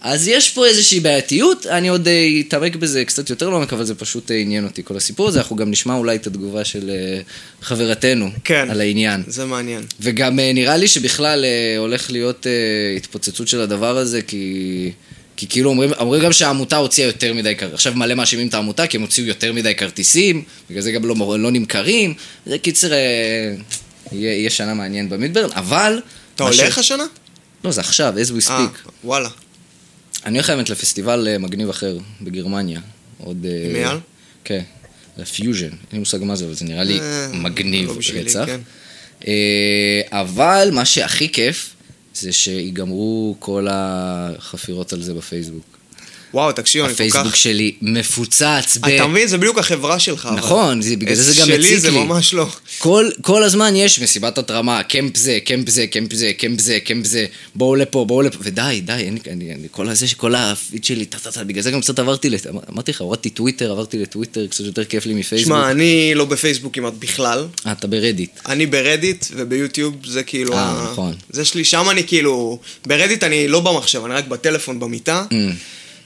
אז יש פה איזושהי בעייתיות, אני עוד אה, אתעמק בזה קצת יותר לעומק, אבל זה פשוט אה, עניין אותי כל הסיפור הזה, אנחנו גם נשמע אולי את התגובה של אה, חברתנו כן. על העניין. זה מעניין. וגם אה, נראה לי שבכלל הולך להיות התפוצצות של הדבר הזה, כי... כי כאילו אומרים, אומרים גם שהעמותה הוציאה יותר מדי כרטיסים. עכשיו מלא מאשימים את העמותה כי הם הוציאו יותר מדי כרטיסים, בגלל זה גם לא, לא נמכרים. זה קיצר, אה, יהיה, יהיה שנה מעניין במדברן, אבל... אתה מה ש- הולך השנה? לא, זה עכשיו, as we speak. וואלה. אני הולך האמת לפסטיבל אה, מגניב אחר בגרמניה. עוד... אה, עם אייל? כן, לפיוז'ן. אין לי מושג מה זה, אבל זה נראה לי אה, מגניב לא רצח. כן. אבל מה שהכי כיף, זה שיגמרו כל החפירות על זה בפייסבוק. וואו, תקשיב, אני כל הפייסבוק כך... שלי מפוצץ ב... אתה מבין? זה בדיוק החברה שלך. נכון, זה- בגלל זה זה גם שלי מציק זה לי. ממש לא. כל, כל הזמן יש מסיבת התרמה, camp זה, camp זה, camp זה, camp זה, camp זה, בואו לפה, בואו לפה, ודי, די, אין אני, אני, כל הזה, כל ה-feed שלי, טה טה טה, בגלל זה גם קצת עברתי, לת... אמרתי לך, הורדתי טוויטר, עברתי לטוויטר, קצת יותר כיף לי מפייסבוק. שמע, אני לא בפייסבוק כמעט בכלל. אה, אתה ברדיט. אני ברדיט וביוטיוב זה כאילו... אה, ה- נכון. זה שלי, שם אני כאילו... ברדיט אני לא במחשב, אני רק בטלפון במיטה. Mm.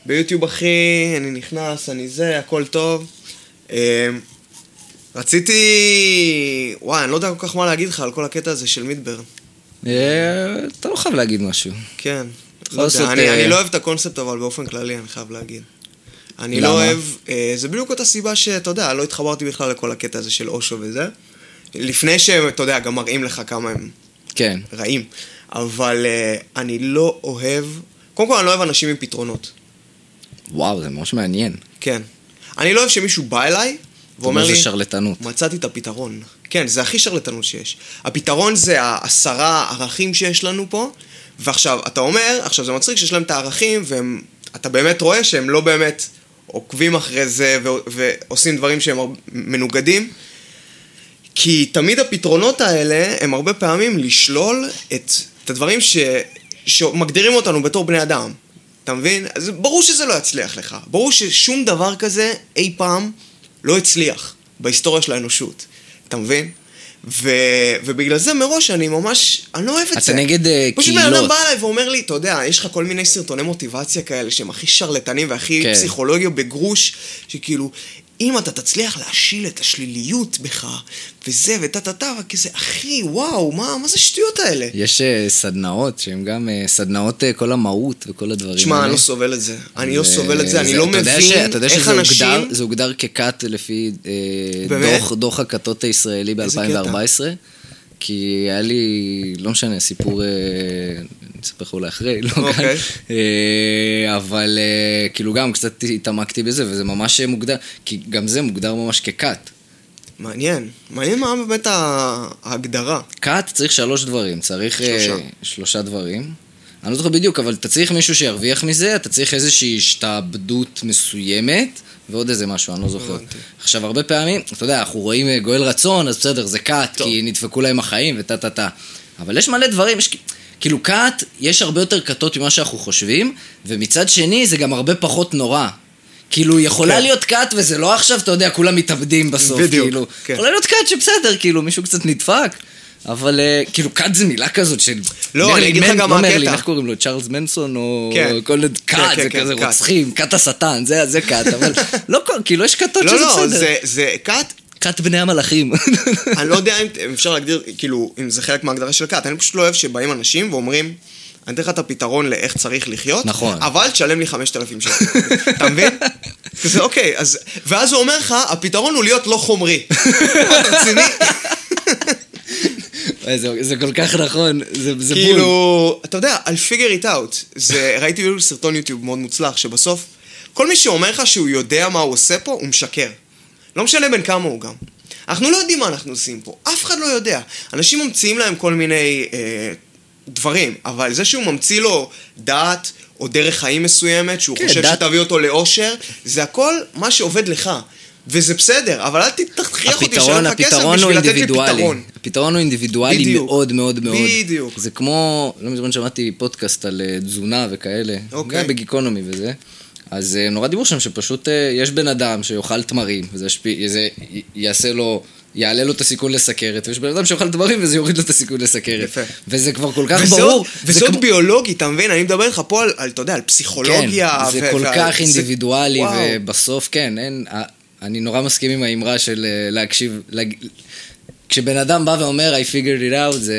ביוטיוב אחי, אני נכנס, אני זה, הכל טוב. אמ, רציתי... וואי, אני לא יודע כל כך מה להגיד לך על כל הקטע הזה של מידברן. אה, אתה לא חייב להגיד משהו. כן. לא יודע, אני, אה, אני לא אוהב את הקונספט, אבל באופן כללי, אני חייב להגיד. אני למה? לא אוהב... אה, זה בדיוק אותה סיבה שאתה יודע, לא התחברתי בכלל לכל הקטע הזה של אושו וזה. לפני שהם, אתה יודע, גם מראים לך כמה הם כן. רעים. אבל אה, אני לא אוהב... קודם כל, אני לא אוהב אנשים עם פתרונות. וואו, זה ממש מעניין. כן. אני לא אוהב שמישהו בא אליי ואומר זה לי... שרלטנות. מצאתי את הפתרון. כן, זה הכי שרלטנות שיש. הפתרון זה העשרה ערכים שיש לנו פה, ועכשיו, אתה אומר, עכשיו זה מצחיק שיש להם את הערכים, ואתה באמת רואה שהם לא באמת עוקבים אחרי זה ו- ועושים דברים שהם מנוגדים, כי תמיד הפתרונות האלה הם הרבה פעמים לשלול את, את הדברים ש, שמגדירים אותנו בתור בני אדם. אתה מבין? אז ברור שזה לא יצליח לך. ברור ששום דבר כזה אי פעם לא הצליח בהיסטוריה של האנושות. אתה מבין? ו... ובגלל זה מראש אני ממש, אני לא אוהב את אתה זה. נגד, אה, פשוט בן אדם קהילות. בא אליי ואומר לי, אתה יודע, יש לך כל מיני סרטוני מוטיבציה כאלה שהם הכי שרלטנים והכי כן. פסיכולוגיה בגרוש, שכאילו, אם אתה תצליח להשיל את השליליות בך, וזה וטה טה טה, וכזה, אחי, וואו, מה, מה זה השטויות האלה? יש אה, סדנאות שהן גם אה, סדנאות אה, כל המהות וכל הדברים תשמע, האלה. אני לא סובל את זה. אני לא סובל את זה, אני לא מבין ש- אתה יודע איך שזה אנשים... הוגדר, זה הוגדר ככת לפי באמת? דוח, דוח הכתות הישראלי איזה ב-2014. כי היה לי, לא משנה, סיפור, אני אספר לך אולי אחרי, לא כאן. אוקיי. אה, אבל אה, כאילו גם קצת התעמקתי בזה, וזה ממש מוגדר, כי גם זה מוגדר ממש ככת. מעניין. מעניין מה באמת ההגדרה. כת צריך שלוש דברים, צריך אה, שלושה. שלושה דברים. אני לא זוכר בדיוק, אבל אתה צריך מישהו שירוויח מזה, אתה צריך איזושהי השתעבדות מסוימת, ועוד איזה משהו, אני לא זוכר. עכשיו, הרבה פעמים, אתה יודע, אנחנו רואים גואל רצון, אז בסדר, זה כת. כי נדפקו להם החיים וטה טה טה. אבל יש מלא דברים, יש... כאילו כת, יש הרבה יותר כתות ממה שאנחנו חושבים, ומצד שני, זה גם הרבה פחות נורא. כאילו, יכולה כן. להיות כת, וזה לא עכשיו, אתה יודע, כולם מתאבדים בסוף, בדיוק, כאילו. כן. יכולה להיות כת שבסדר, כאילו, מישהו קצת נדפק. אבל אה, כאילו כת זה מילה כזאת של... לא, אני מרלין אגיד לך גם לא מה מרלין, הקטע. איך קוראים לו? צ'ארלס מנסון או כן. כל מיני... כן, כת, כן, זה כן, כזה כת. רוצחים, כת השטן, זה זה כת, אבל לא. כאילו יש כתות לא, שזה לא, בסדר. זה- זה כת כת בני המלאכים. (laughs) אני לא יודע אם אפשר להגדיר, כאילו, אם זה חלק מההגדרה של כת, אני פשוט לא אוהב שבאים אנשים ואומרים, אני אתן לך את הפתרון לאיך צריך לחיות, נכון. אבל תשלם לי 5,000 שקל. (laughs) אתה מבין? כזה, אוקיי, אז... ואז הוא אומר לך, הפתרון הוא להיות לא חומרי. (laughs) אתה רציני? זה- זה כל כך נכון, זה זה בול. כאילו, אתה יודע, על figure it out. זה, ראיתי סרטון יוטיוב מאוד מוצלח, שבסוף, כל מי שאומר לך שהוא יודע מה הוא עושה פה, הוא משקר. לא משנה בין כמה הוא גם. אנחנו לא יודעים מה אנחנו עושים פה, אף אחד לא יודע. אנשים ממציאים להם כל מיני אה, דברים, אבל זה שהוא ממציא לו דת או דרך חיים מסוימת, שהוא כן, חושב דת- שתביא אותו לאושר, זה הכל מה שעובד לך. וזה בסדר, אבל אל תכריח אותי לשלם לך כסף בשביל לתת לי. פתרון. הפתרון הוא אינדיבידואלי בדיוק. מאוד מאוד מאוד. בדיוק. זה כמו, לא מזמן שמעתי פודקאסט על אה, תזונה וכאלה. אוקיי. גם בגיקונומי וזה. אז אה, נורא דיברו שם שפשוט אה, יש בן אדם שיאכל תמרים, וזה ישפיע, זה יעשה לו... יעלה לו את הסיכון לסכרת, ויש בן אדם שאוכל תמרים וזה יוריד לו את הסיכון לסכרת. יפה. וזה כבר כל כך וזה ברור. עוד כמו- ביולוגי, אתה מבין? אני מדבר איתך פה על, על, אתה יודע, על פסיכולוגיה. כן, זה ו- כל כך זה- אינדיבידואלי, וואו. ובסוף, כן, אין... אני נורא מסכים עם האמרה של אה, להקשיב... להג- כשבן אדם בא ואומר, I figured it out, זה...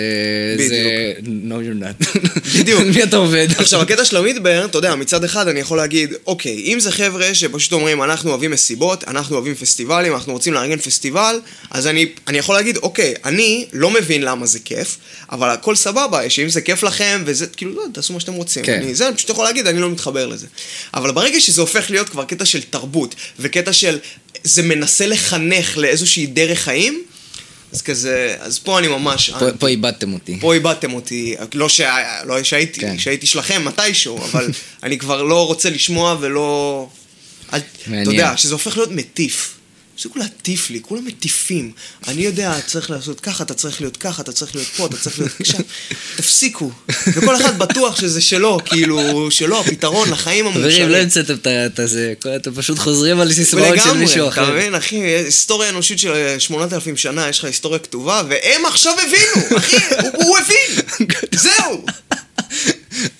זה... No, you're not. בדיוק. (laughs) מי אתה עובד? עכשיו, הקטע של המדבר, אתה יודע, מצד אחד אני יכול להגיד, אוקיי, אם זה חבר'ה שפשוט אומרים, אנחנו אוהבים מסיבות, אנחנו אוהבים פסטיבלים, אנחנו רוצים לארגן פסטיבל, אז אני, אני יכול להגיד, אוקיי, אני לא מבין למה זה כיף, אבל הכל סבבה, שאם זה כיף לכם, וזה, כאילו, לא, תעשו מה שאתם רוצים. כן. אני, זה, אני פשוט יכול להגיד, אני לא מתחבר לזה. אבל ברגע שזה הופך להיות כבר קטע של תרבות, וקטע של, זה מנסה לחנך לאיזושהי דרך חיים, אז כזה, אז פה אני ממש... פה- פה איבדתם אותי. פה איבדתם אותי, לא, ש... לא שהייתי, כן. שהייתי שלכם מתישהו, אבל (laughs) אני כבר לא רוצה לשמוע ולא... אתה יודע, שזה הופך להיות מטיף. תפסיקו להטיף לי, כולם מטיפים. אני יודע, צריך לעשות ככה, אתה צריך להיות ככה, אתה צריך להיות פה, אתה צריך להיות שם. תפסיקו. וכל אחד בטוח שזה שלו, כאילו, שלו, הפתרון לחיים חברים, לא. המצאתם את ה- את הזה, כל- אתם פשוט חוזרים על סיסמאות של מישהו אחר. אתה מבין, אחי, היסטוריה אנושית של 8,000 שנה, יש לך היסטוריה כתובה, והם עכשיו הבינו, אחי, הוא הבין, (laughs) זהו.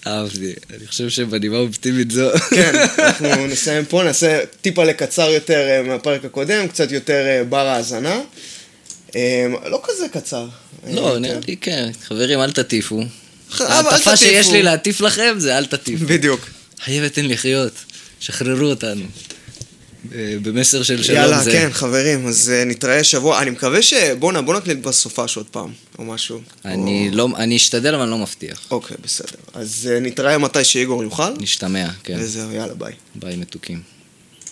אהבתי, אני חושב שבנימה אופטימית זו. כן, אנחנו נסיים פה, נעשה טיפה לקצר יותר אה, מהפרק הקודם, קצת יותר אה, בר האזנה. אה, לא כזה קצר. לא. נראה לי כן. חברים, אל תטיפו. ההטפה שיש. לי להטיף לכם זה אל תטיפו. בדיוק. חייבתן לחיות. שחררו אותנו. במסר של שלום יאללה, זה. כן, חברים, אז אה, נתראה שבוע. אני מקווה ש... בואנה, בוא נקליט בסופש עוד פעם, או משהו. אני לא, אני אשתדל, אבל אני לא מבטיח. אוקיי, בסדר. אז אה, נתראה מתי שאיגור יוכל, נשתמע, כן. וזהו, יאללה, ביי. ביי מתוקים.